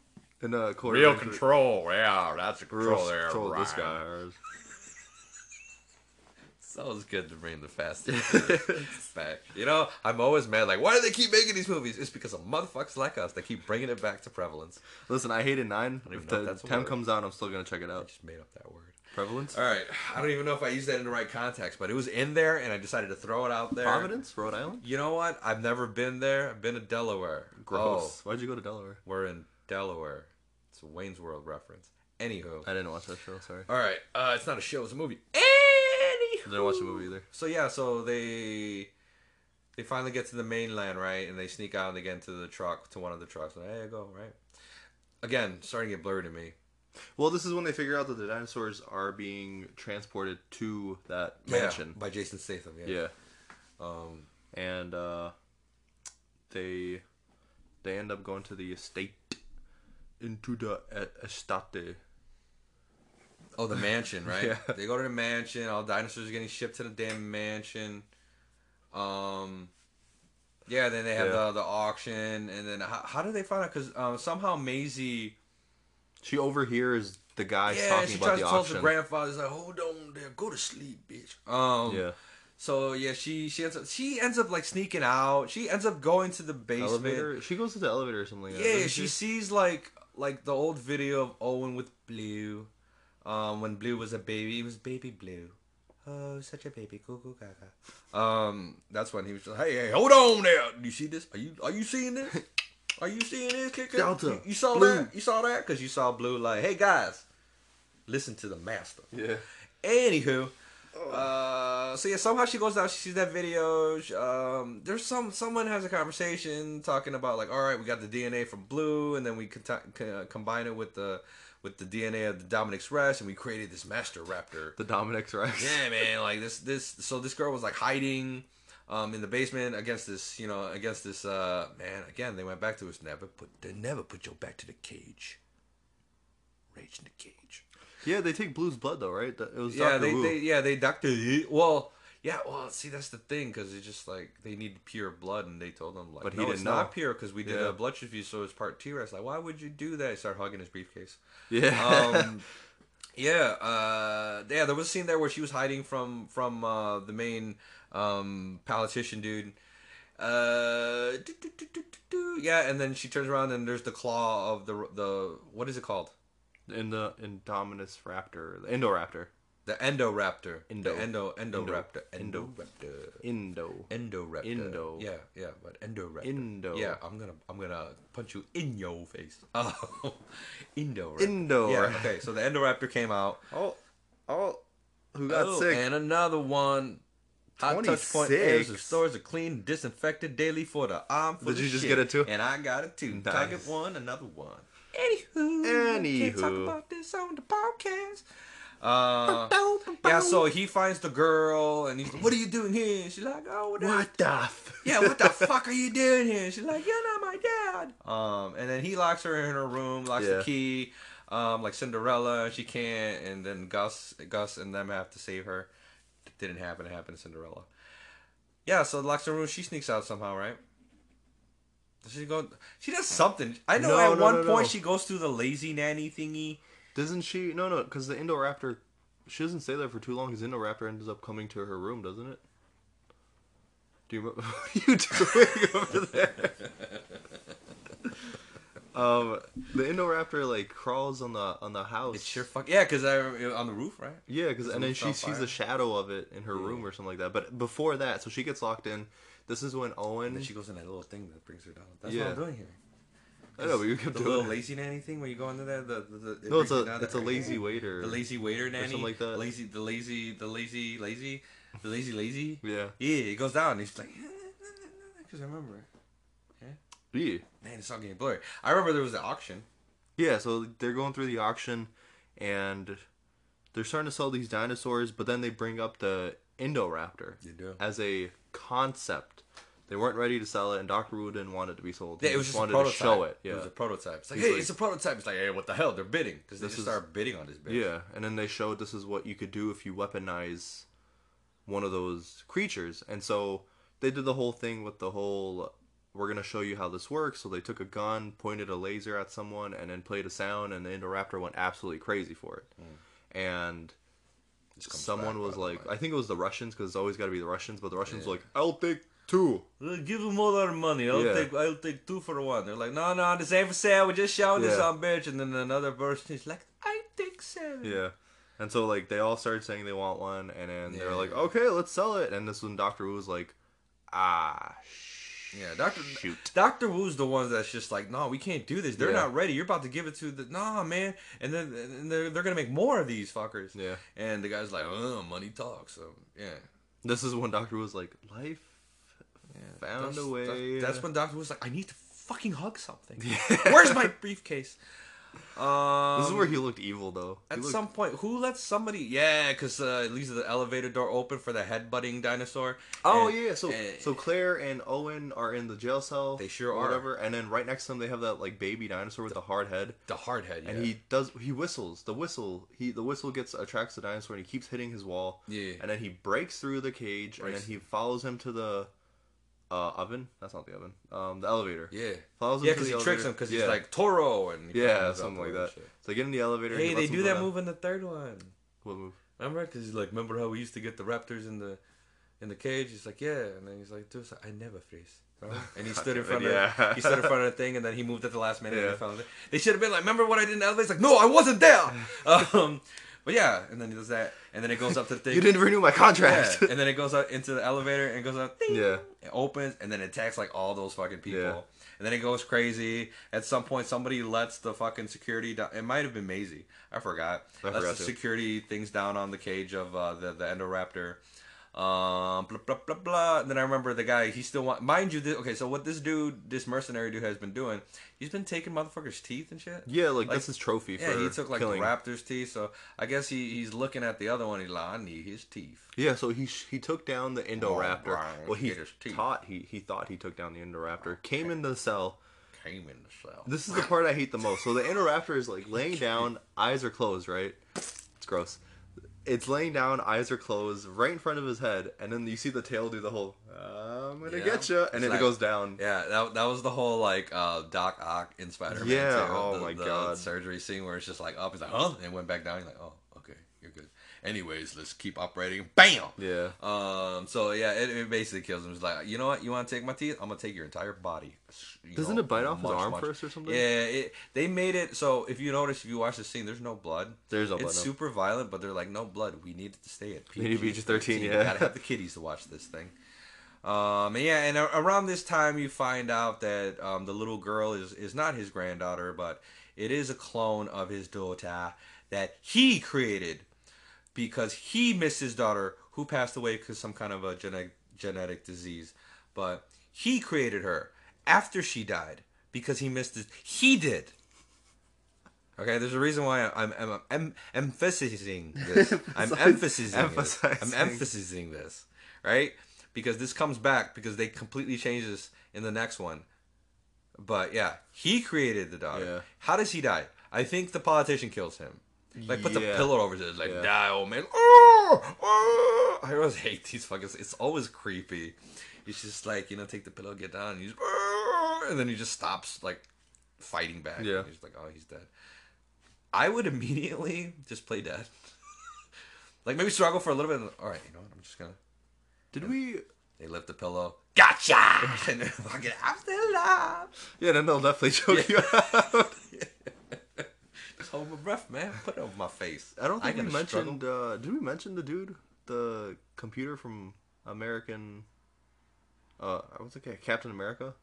In a quarter real control. Yeah, that's a Real control there. control this Brian. guy has. always good to bring the Fast and <laughs> Furious back. You know, I'm always mad. Like, why do they keep making these movies? It's because of motherfuckers like us that keep bringing it back to prevalence. Listen, I hated nine. If the ten comes out, I'm still gonna check it I out. just made up that word. Prevalence. All right, I don't even know if I used that in the right context, but it was in there, and I decided to throw it out there. Providence, Rhode Island. You know what? I've never been there. I've been to Delaware. Gross. Oh, Why'd you go to Delaware? we're in Delaware. It's a Wayne's World reference. Anywho. I didn't watch that show. Sorry. All right. Uh, it's not a show. It's a movie. Anywho. Didn't watch the movie either. So yeah, so they they finally get to the mainland, right? And they sneak out and they get into the truck to one of the trucks. And there you go, right? Again, starting to get blurry to me. Well, this is when they figure out that the dinosaurs are being transported to that mansion. Yeah, by Jason Statham. Yeah. Yeah. Um, And uh, they they end up going to the estate into the e- estate. Oh, the mansion, right? <laughs> Yeah. They go to the mansion. All dinosaurs are getting shipped to the damn mansion. Um, yeah. Then they have Yeah. the the auction, and then how, how do they find out? Because um, somehow Maisie. She overhears the guys Yeah, talking she about tries the to tell auction. the grandfather, "He's like, hold on there, go to sleep, bitch." Um, yeah. So yeah, she she ends up she ends up like sneaking out. She ends up going to the basement. Elevator. She goes to the elevator or something. like that, Yeah, doesn't she sees like like the old video of Owen with Blue. Um, when Blue was a baby, he was baby Blue. Oh, such a baby, goo goo gaga. Um, that's when he was just, hey, hey, hold on there. Do you see this? Are you are you seeing this? Are you seeing this, kicker? Delta, You, you saw Blue. that? You saw that? Because you saw Blue like, hey guys, listen to the master. Yeah. Anywho, uh, so yeah, somehow she goes down. She sees that video. sh- Um, there's some someone has a conversation talking about like, all right, we got the DNA from Blue, and then we conti- co- combine it with the with the DNA of the Indominus Rex, and we created this Master Raptor. The Indominus Rex. Yeah, man, like this this. So this girl was like hiding. Um, in the basement against this, you know, against this, uh, man. Again, they went back to us. Never put, they never put your back to the cage. Rage in the cage. Yeah, they take Blue's blood though, right? It was yeah, Dr. they, Wu. they yeah they doctor well yeah well see that's the thing because it's just like they need pure blood and they told him like But he no didn't it's know. not pure because we did Yeah. a blood transfusion so it's part T Rex like why would you do that? He started hugging his briefcase. yeah. Um, <laughs> yeah, uh, yeah. There was a scene there where she was hiding from from uh, the main um, politician dude. Uh, do, do, do, do, do, do. yeah, and then she turns around and there's the claw of the the what is it called? in the Indominus Raptor, the Indoraptor, The Endoraptor. Indo. The Endo Endoraptor. Indo. Endoraptor. Indo, Endoraptor. Indo. Yeah, yeah, but Endoraptor. Indo. Yeah, I'm gonna I'm gonna punch you in your face. <laughs> Oh, Indo. Indo. Yeah. Okay, so the Endoraptor came out. Oh, oh, who got Oh, sick? And another one. Hot touch point 26. airs and stores are clean, disinfected daily for the arm. For Did the you just shit. get it too? And I got it too. Nice. Target one, another one. Anywho, Anywho, can't talk about this on the podcast. Uh, yeah, so he finds the girl and he's like, "What are you doing here?" And she's like, "Oh, what?" What the? F- yeah, what the fuck are you <laughs> doing here? She's like, you're not my dad. Um, and then he locks her in her room, locks Yeah. the key, um, like Cinderella. She can't, and then Gus, Gus, and them have to save her. Didn't happen. It happened to Cinderella. Yeah, so locks her room. She sneaks out somehow, right? Does she go? She does something. I know No, at no, one no, point she goes through the lazy nanny thingy. Doesn't she? No, no, because the Indoraptor, she doesn't stay there for too long. Because Indoraptor ends up coming to her room, doesn't it? Do you remember? <laughs> You doing <laughs> over there? <laughs> um, the Indoraptor like crawls on the on the house. It's sure fuck yeah, because I on the roof, right? Yeah, because and the then she sees a shadow of it in her room or something like that. But before that, so she gets locked in. This is when And Owen. then she goes in that little thing that brings her down. That's Yeah. what I'm doing here. I know, but you kept the doing little it. lazy nanny thing where you go into there. The, the, the No, it's a it's a lazy waiter. The lazy waiter nanny, something like that. Lazy, the lazy, the lazy, lazy, the lazy, lazy. Yeah. Yeah, he goes down. and He's like, <laughs> because I remember, Yeah. Yeah. man, it's all getting blurry. I remember there was the auction. Yeah, so they're going through the auction and they're starting to sell these dinosaurs, but then they bring up the Indoraptor as a concept. They weren't ready to sell it, and Dr. Wu didn't want it to be sold. He Yeah, it was just a wanted prototype. to show it. It Yeah. was a prototype. It's like, He's hey, like- it's a prototype. It's like, hey, what the hell? They're bidding because they just is- start bidding on this bitch. Yeah, and then they showed this is what you could do if you weaponize one of those creatures. And so they did the whole thing with the whole we're going to show you how this works. So they took a gun, pointed a laser at someone, and then played a sound, and the Indoraptor went absolutely crazy for it. Mm. And someone back, was like. I think it was the Russians, because it's always got to be the Russians, but the Russians were like, I'll take two. Give them all our money. I'll Yeah. take I'll take two for one. They're like, no, no, this ain't for sale. We're just showing this on bitch. And then another person is like, I take seven. Yeah. And so like they all started saying they want one, and then they're like, okay, let's sell it. And this when Doctor Wu was like, ah, Yeah, Doctor shoot. Doctor Wu's the one that's just like, no, we can't do this. They're Yeah. not ready. You're about to give it to the nah, man. And then and they're, they're gonna make more of these fuckers. Yeah. And the guy's like, oh, money talks. So yeah, This is when Doctor Wu was like, life yeah. Found That's- a way. That's, that's when Doctor was like, I need to fucking hug something. <laughs> Where's my briefcase? Um, <laughs> this is where he looked evil though. He At looked- some point, who lets somebody? Yeah, because uh, leaves the elevator door open for the headbutting dinosaur. Oh And- yeah, so and- so Claire and Owen are in the jail cell. They sure are. Whatever, and then right next to them they have that like baby dinosaur with the hard head, the hard head. Yeah. and he does he whistles. The whistle he the whistle gets attracts the dinosaur and he keeps hitting his wall. Yeah. and then he breaks through the cage and then he follows him to the uh, oven. That's not the oven. Um, the elevator. yeah. Follows Yeah, because the he tricks him because Yeah. he's like Toro and yeah, something like that. shit. So they get in the elevator. Hey, he they do that down. move in the third one. What move? Remember? Because he's like, remember how we used to get the raptors in the in the cage? He's like, yeah, and then he's like, dude, I never freeze. Remember? <laughs> And he stood in front of Yeah. he stood in front of the thing, and then he moved at the last minute. And Yeah. he found it. They should have been like, remember what I did in the elevator? He's like, no, I wasn't there. <laughs> um, but yeah, and then he does that, and then it goes up to the <laughs> thing. You didn't renew my Yeah, contract. and then it goes up into the elevator and goes up. Ding, Yeah. It opens and then it attacks like all those fucking people. Yeah. And then it goes crazy. At some point, somebody lets the fucking security down. It might have been Maisie. I forgot. I lets forgot the security things down on the cage of uh, the the Endoraptor. Um, blah blah blah blah. And then I remember the guy. He still want, mind you. This, okay, so what this dude, this mercenary dude, has been doing, he's been taking motherfuckers' teeth and shit. yeah, like, Like- that's his trophy for Yeah, he took like killing. the raptor's teeth. So I guess he, he's looking at the other one. He's like, I need his teeth. Yeah, so he he took down the Indoraptor. Brian, well, he get his teeth. thought he he thought he took down the Indoraptor. Came in the cell, came in the cell. This is the part I hate the most. So the Indoraptor is like laying down, eyes are closed, right? It's gross. It's laying down, eyes are closed, right in front of his head, and then you see the tail do the whole "I'm gonna Yeah. get you," and then it goes down. Yeah, that, that was the whole like uh, Doc Ock in Spider Man. Yeah, too. oh the, my the God. surgery scene where it's just like up, it's like huh, and it went back down. You're like, oh, okay, you're good. Anyways, let's keep operating. Bam. Yeah. Um. So yeah, it, it basically kills him. It's like, you know what? You want to take my teeth? I'm gonna take your entire body. You Doesn't know, it bite off his arm much- first or something? Yeah. It, they made it so if you notice, if you watch the scene, there's no blood. There's no It's no. super violent, but they're like, no blood. We need to stay at need PG-13, We yeah. gotta have the kiddies to watch this thing. Um, and yeah, and around this time, you find out that um, the little girl is is not his granddaughter, but it is a clone of his daughter that he created because he missed his daughter who passed away because some kind of a genetic genetic disease. But he created her after she died because he missed it. He did. Okay, there's a reason why I'm, I'm, I'm emphasizing this. <laughs> I'm emphasizing this. I'm Emphasizing. emphasizing this, right? Because this comes back because they completely change this in the next one. But yeah, he created the daughter. Yeah. How does he die? I think the politician kills him. Like put the Yeah. pillow over head, like Yeah. die, old man. Oh, oh. I always hate these fucking. It's always creepy. He's just like you know, take the pillow, get down, and he's "Oh," ah, and then he just stops like fighting back. Yeah. he's like, oh, he's dead. I would immediately just play dead. <laughs> like maybe struggle for a little bit. All right, you know what? I'm just gonna. Did we? They lift the pillow. Gotcha! <laughs> and then fucking, I'm still alive. Yeah, then they'll definitely choke you out. Hold my breath, man. <laughs> Put it over my face. I don't think we mentioned. Uh, did we mention the dude, the computer from American? Uh, what's it? called? Captain America.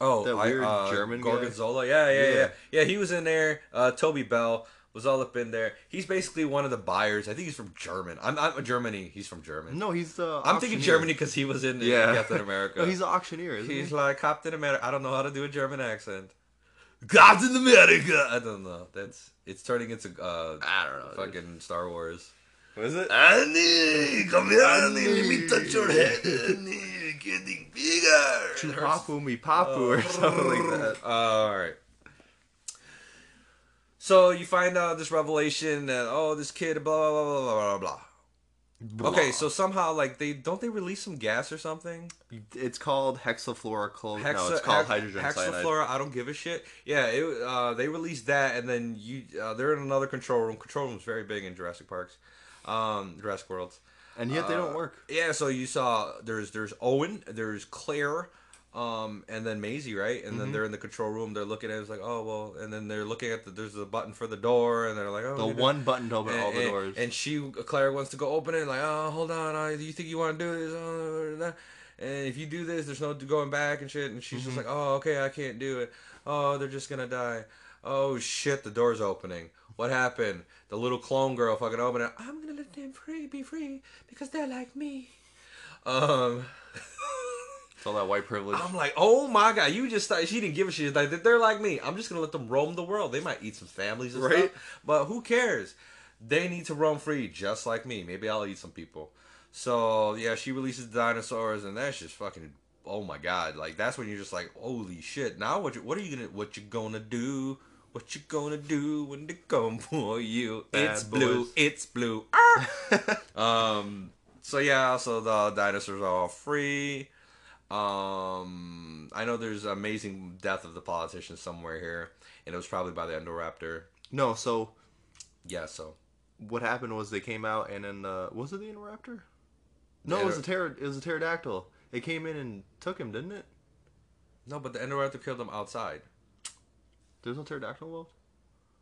Oh, That I- weird uh, German guy? Gorgonzola. Yeah, yeah, yeah, Yeah. yeah. he was in there. Uh, Toby Bell was all up in there. He's basically one of the buyers. I think he's from German. I'm, I'm Germany. He's from Germany. No, he's the. I'm thinking. Germany because he was in Yeah, Captain America. <laughs> No, he's the auctioneer. Isn't He's he? like Captain America. I don't know how to do a German accent. Captain America. I don't know. That's it's turning into uh, I don't know. dude. fucking Star Wars. What is it? Annie, come here, Annie, let me touch your head, Annie, getting bigger. Papu mi papu or something like that. <laughs> All right. So you find out this revelation that oh this kid blah blah blah blah blah blah. Okay, so somehow like they don't they release some gas or something? It's called hexafluorochlor. no, Hexa- it's called hex- hydrogen cyanide. hexafluora. I don't give a shit. Yeah, it, uh, they released that, and then you uh, they're in another control room. Control room's very big in Jurassic Parks, um, Jurassic Worlds. And yet they don't Uh, work. Yeah, so you saw there's there's Owen, there's Claire, um, and then Maisie, right? And Mm-hmm. then they're in the control room. They're looking at it, it's like, oh well, and then they're looking at the there's a button for the door, and they're like, oh, The one button to open and, all the and- doors. And she, Claire, wants to go open it. Like, oh, hold on. Uh, do you think you want to do this? Nah. and if you do this, there's no going back and shit. And she's Mm-hmm. just like, oh, okay, I can't do it. Oh, they're just gonna die. Oh shit, the door's opening. What happened? The little clone girl fucking opened it. I'm gonna let them free, be free, because they're like me. Um, <laughs> it's all that white privilege. I'm like, oh my god, you just thought she didn't give a shit. Like they're like me. I'm just gonna let them roam the world. They might eat some families and Right. stuff, but who cares? They need to roam free, just like me. Maybe I'll eat some people. So yeah, she releases the dinosaurs, and that's just fucking. Oh my god! Like that's when you're just like, holy shit! Now what? You, what are you gonna? What you gonna do? What you gonna do when they come <laughs> for you? Bad it's blue. It's blue. Ah! <laughs> um. So yeah. So the dinosaurs are all free. Um, I know there's amazing death of the politician somewhere here, and it was probably by the Endoraptor. no, so Yeah, so what happened was they came out and then uh, was it the Indoraptor? No, The it was a pter- It was a pterodactyl. It came in and took him, didn't it? no, but the Endoraptor killed him outside. There's no pterodactyl involved.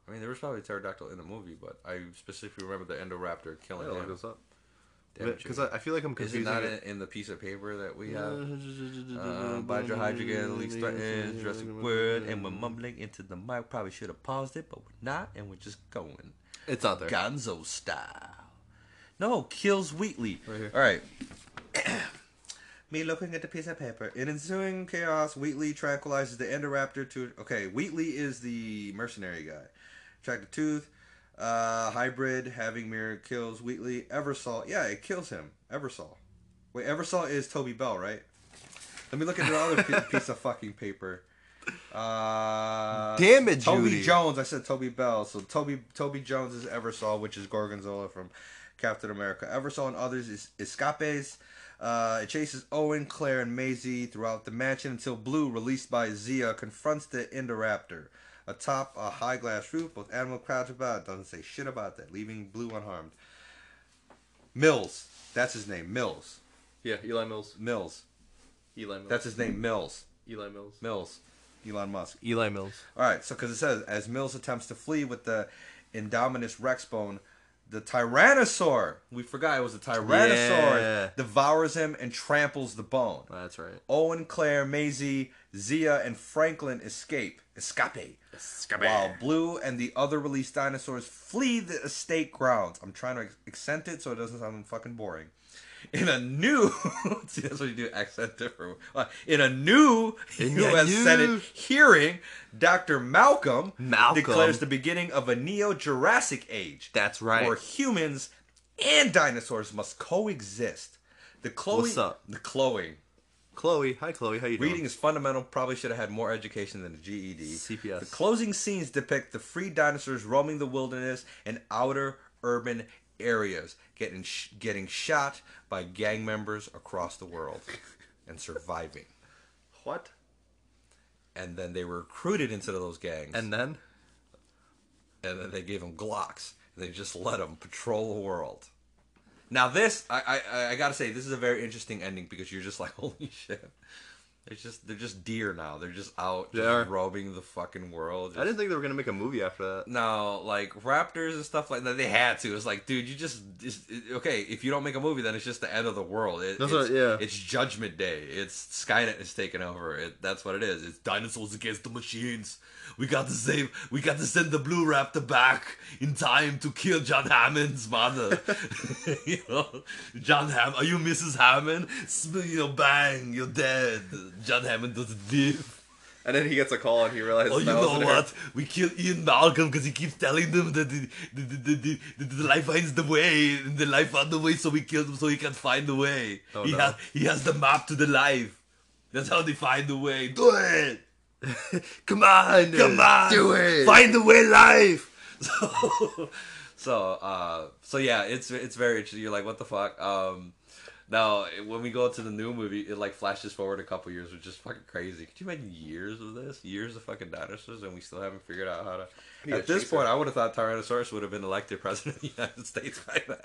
I mean, there was probably a pterodactyl in the movie, but I specifically remember the Endoraptor killing look him. this up. Damn it, Because I, I feel like I'm confusing. Is it confusing not it. in, in the piece of paper that we have? <laughs> Uh, Biohydrogen leaks threatens Jurassic World, and we're mumbling into the mic. Probably should have paused it, but we're not, and we're just going. It's not there. Gonzo style. No, kills Wheatley. Right here. All right. <clears throat> Me looking at the piece of paper. In ensuing chaos, Wheatley tranquilizes the Endoraptor to. Okay, Wheatley is the mercenary guy. Track the tooth. Uh, hybrid having mirror kills Wheatley. Eversol. Yeah, it kills him. Eversol. Wait, Eversol is Toby Bell, right? Let me look at the other <laughs> piece of fucking paper. Uh, Damn it, Toby Judy. Jones. I said Toby Bell. So Toby Toby Jones is Eversol, which is Gorgonzola from Captain America. Eversol and others is Escapes. Uh, it chases Owen, Claire, and Maisie throughout the mansion until Blue, released by Zia, confronts the Indoraptor. Atop a high glass roof, both animal crouch about. Doesn't say shit about that, leaving Blue unharmed. Mills. That's his name. Mills. Yeah, Eli Mills. Mills. Eli Mills. That's his name. Mills. Eli Mills. Mills. Elon Musk. Eli Mills. All right, so because it says as Mills attempts to flee with the Indominus Rex bone, the Tyrannosaur, we forgot it was the Tyrannosaur, Yeah. devours him and tramples the bone. That's right. Owen, Claire, Maisie, Zia, and Franklin escape, escape, while Blue and the other released dinosaurs flee the estate grounds. I'm trying to accent it so it doesn't sound fucking boring. In a new, <laughs> see that's what you do, accent different. Uh, In a new In U.S. new- Senate hearing, Dr. Malcolm, Malcolm. declares the beginning of a neo-Jurassic age. That's right. Where humans and dinosaurs must coexist. The Chloe, What's up? The Chloe. Chloe. Hi, Chloe. How you doing? Reading is fundamental. Probably should have had more education than a GED. CPS. The closing scenes depict the free dinosaurs roaming the wilderness and outer urban areas, getting sh- getting shot by gang members across the world, and surviving. What? And then they were recruited into those gangs, And then? and then they gave them Glocks, and they just let them patrol the world. Now this, I, I, I gotta say, this is a very interesting ending because you're just like, <laughs> holy shit. They're just, they're just deer now. They're just out, They just roaming the fucking world. I didn't think they were gonna make a movie after that. No, like raptors and stuff like that. They had to. It's like, dude, you just it's, it- okay. If you don't make a movie, then it's just the end of the world. It, That's it's, what- yeah. It's Judgment Day. It's Skynet is taking over. It, that's what it is. It's dinosaurs against the machines. We got to save. We got to send the Blue Raptor back in time to kill John Hammond's mother. <laughs> you know, John Hammond. Are you Mrs. Hammond? You know, bang, you're dead. John Hammond doesn't live. And then he gets a call and he realizes. Oh, you that know wasn't her. what? We kill Ian Malcolm because he keeps telling them that the, the, the, the, the, the life finds the way, and the life found the way, so we killed him so he can find the way. Oh, he, no. has, he has the map to the life. That's how they find the way. Do it! <laughs> Come on, Come on! do it. Find the way, life! <laughs> So, so, uh, so yeah, it's it's very interesting. You're like, what the fuck? Um, now, when we go to the new movie, it like flashes forward a couple years, which is fucking crazy. Could you imagine years of this? Years of fucking dinosaurs, and we still haven't figured out how to. need At this point, I would have thought Tyrannosaurus would have been elected president of the United States by then.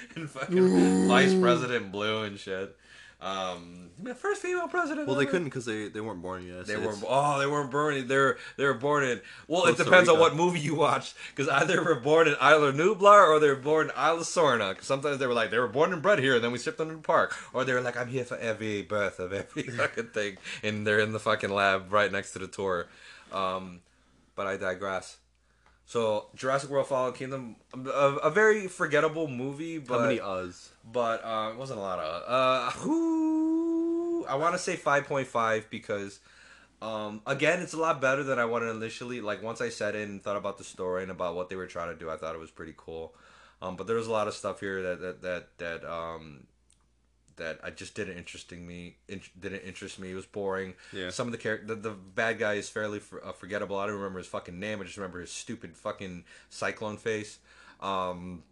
<laughs> and fucking vice president blue and shit. Um, the first female president. Well, they couldn't because they, they weren't born yet. They were oh they weren't born in they were they were born in well it Costa depends on what movie you watched because either they were born in Isla Nublar or they were born in Isla Sorna 'Cause sometimes they were like they were born and bred here and then we shipped them to the park or they were like I'm here for every birth of every <laughs> fucking thing and they're in the fucking lab right next to the tour um, but I digress so Jurassic World Fallen Kingdom a, a very forgettable movie but How many us? But uh, it wasn't a lot of. Uh, who I want to say five point five because, um, again, it's a lot better than I wanted initially. Like once I sat in and thought about the story and about what they were trying to do, I thought it was pretty cool. Um, but there was a lot of stuff here that that that that um that I just didn't interesting me in, didn't interest me. It was boring. Yeah. Some of the character, the, the bad guy is fairly for, uh, forgettable. I don't remember his fucking name. I just remember his stupid fucking cyclone face. Um,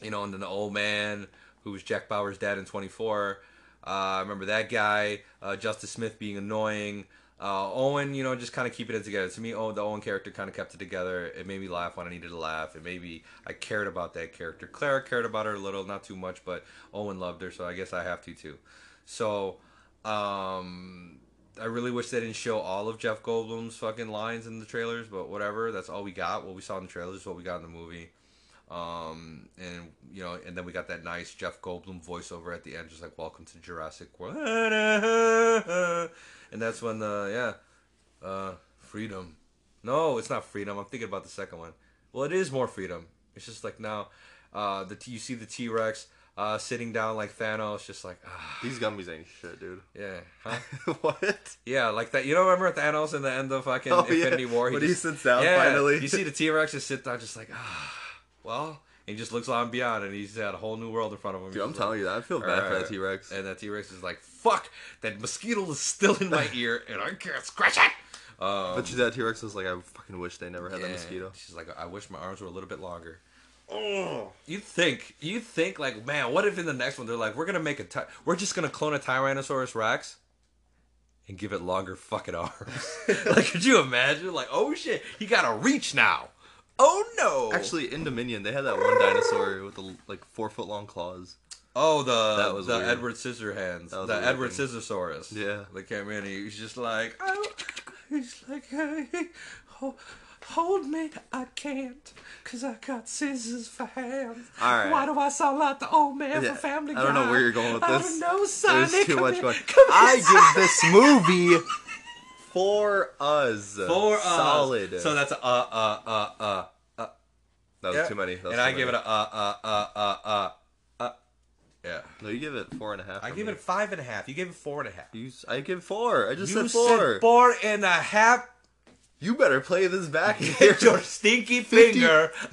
you know, and then the old man who was Jack Bauer's dad in 24. Uh, I remember that guy, uh, Justice Smith being annoying. Uh, Owen, you know, just kind of keeping it together. To me, oh, the Owen character kind of kept it together. It made me laugh when I needed to laugh. It made me, I cared about that character. Clara cared about her a little, not too much, but Owen loved her, so I guess I have to too. So, um, I really wish they didn't show all of Jeff Goldblum's fucking lines in the trailers, but whatever. That's all we got. What we saw in the trailers is what we got in the movie. Um, and you know, and then we got that nice Jeff Goldblum voiceover at the end, just like "Welcome to Jurassic World," <laughs> and that's when the yeah, uh, freedom. No, it's not freedom. I'm thinking about the second one. Well, it is more freedom. It's just like now, uh, the T- you see the T Rex uh, sitting down like Thanos, just like ah, These gummies ain't shit, dude. yeah, <laughs> huh? what? Yeah, like that. You don't remember Thanos in the end of fucking Oh, yeah. Infinity War? When he sits down finally. You see the T Rex just sit down, just like, ah, well, and he just looks on beyond, and he's got a whole new world in front of him. Dude, I'm telling you that. I feel bad for Alright. that T Rex. And that T Rex is like, fuck, that mosquito is still in my ear, and I can't scratch it. Um, But that T Rex was like, I fucking wish they never had that mosquito. She's like, I wish my arms were a little bit longer. Oh, you think, you think, like, man, what if in the next one they're like, we're gonna make a, ty- we're just gonna clone a Tyrannosaurus Rex and give it longer fucking arms. <laughs> like, could you imagine? Like, oh shit, he got a reach now. Oh no. Actually, in Dominion, they had that one dinosaur with the like four foot long claws. oh the That was the weird. Edward Scissorhands, That was the Edward thing. Scissorsaurus. Yeah. They came in. He was just like, oh, he's like, hey, ho- hold me, I can't, cause I got scissors for hands. All right. Why do I sound like the old man Yeah, from Family Guy? I don't know where you're going with I this. don't know, Sonny. There's too come much here, going. I here, give this movie four us. for us. solid. So that's a uh uh uh uh. uh that was yeah. too many. That was and too I give it many. a uh uh uh uh uh. uh. Yeah. No, you give it four and a half. I give me. it five and a half. You gave it four and a half. You, I give four. I just You said four. said four and a half. You better play this back here. Get your stinky 50. finger. <laughs>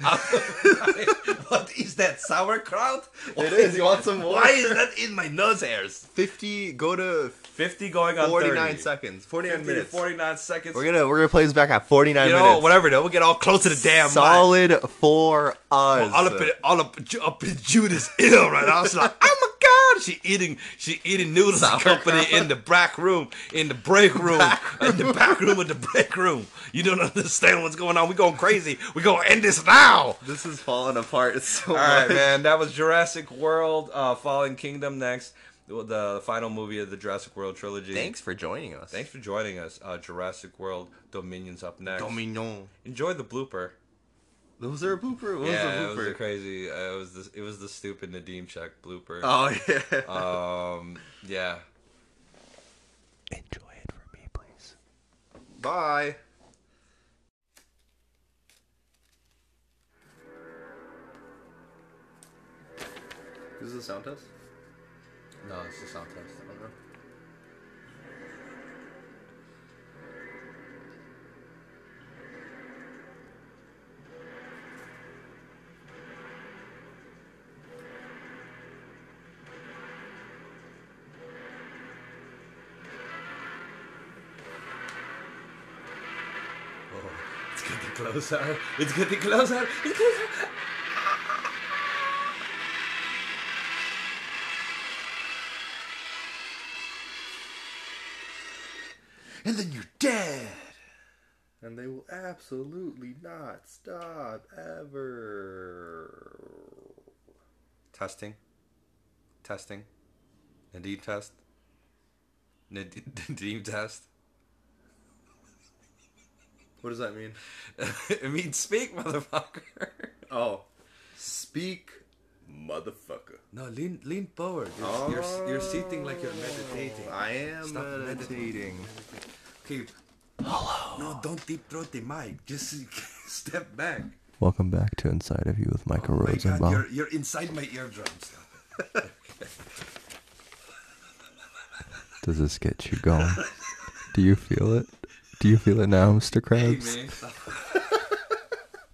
what is that sauerkraut? It is. You want <laughs> some more? Why is that in my nose hairs? Fifty. Go to Fifty going on forty-nine 30. seconds. Forty-nine minutes. Forty-nine seconds. We're gonna we're gonna play this back at forty-nine you know, minutes. whatever. though. we'll get all close to the damn. Solid for us. all up in all up, up in Judah's ear right now. She's like, oh my god, she eating she eating noodles and company in the back room, in the break room, in the back room of the break room. You don't <laughs> understand what's going on. We going crazy. We gonna end this now. This is falling apart so All right, much. man. That was Jurassic World, uh, Fallen Kingdom. Next, the, the final movie of the Jurassic World trilogy. Thanks for joining us. Thanks for joining us. Uh, Jurassic World Dominion's up next. Dominion. Enjoy the blooper. Was there a blooper? What yeah, was it the was blooper? a crazy. Uh, it was the it was the stupid Nadim check blooper. oh yeah. <laughs> Um, yeah. Enjoy it for me, please. Bye. Is this is a sound test? No, it's a sound test. Oh, it's getting closer. It's getting closer. It's closer. And then you're dead. And they will absolutely not stop ever. Testing. Testing. Nadim test. Nadim, <laughs> Nadim test. What does that mean? <laughs> it means speak, motherfucker. <laughs> Oh. Speak, motherfucker. No, lean lean forward. You're, Oh. you're, you're sitting like you're meditating. Oh, I am Stop meditating. Okay. Hello. No, don't deep throat the mic. Just <laughs> step back. Welcome back to Inside of You with Michael Oh my God, Rosenbaum. you're, you're inside my eardrums. <laughs> Does this get you going? Do you feel it? Do you feel it now, Mr. Hey, Krabs? Stop. <laughs>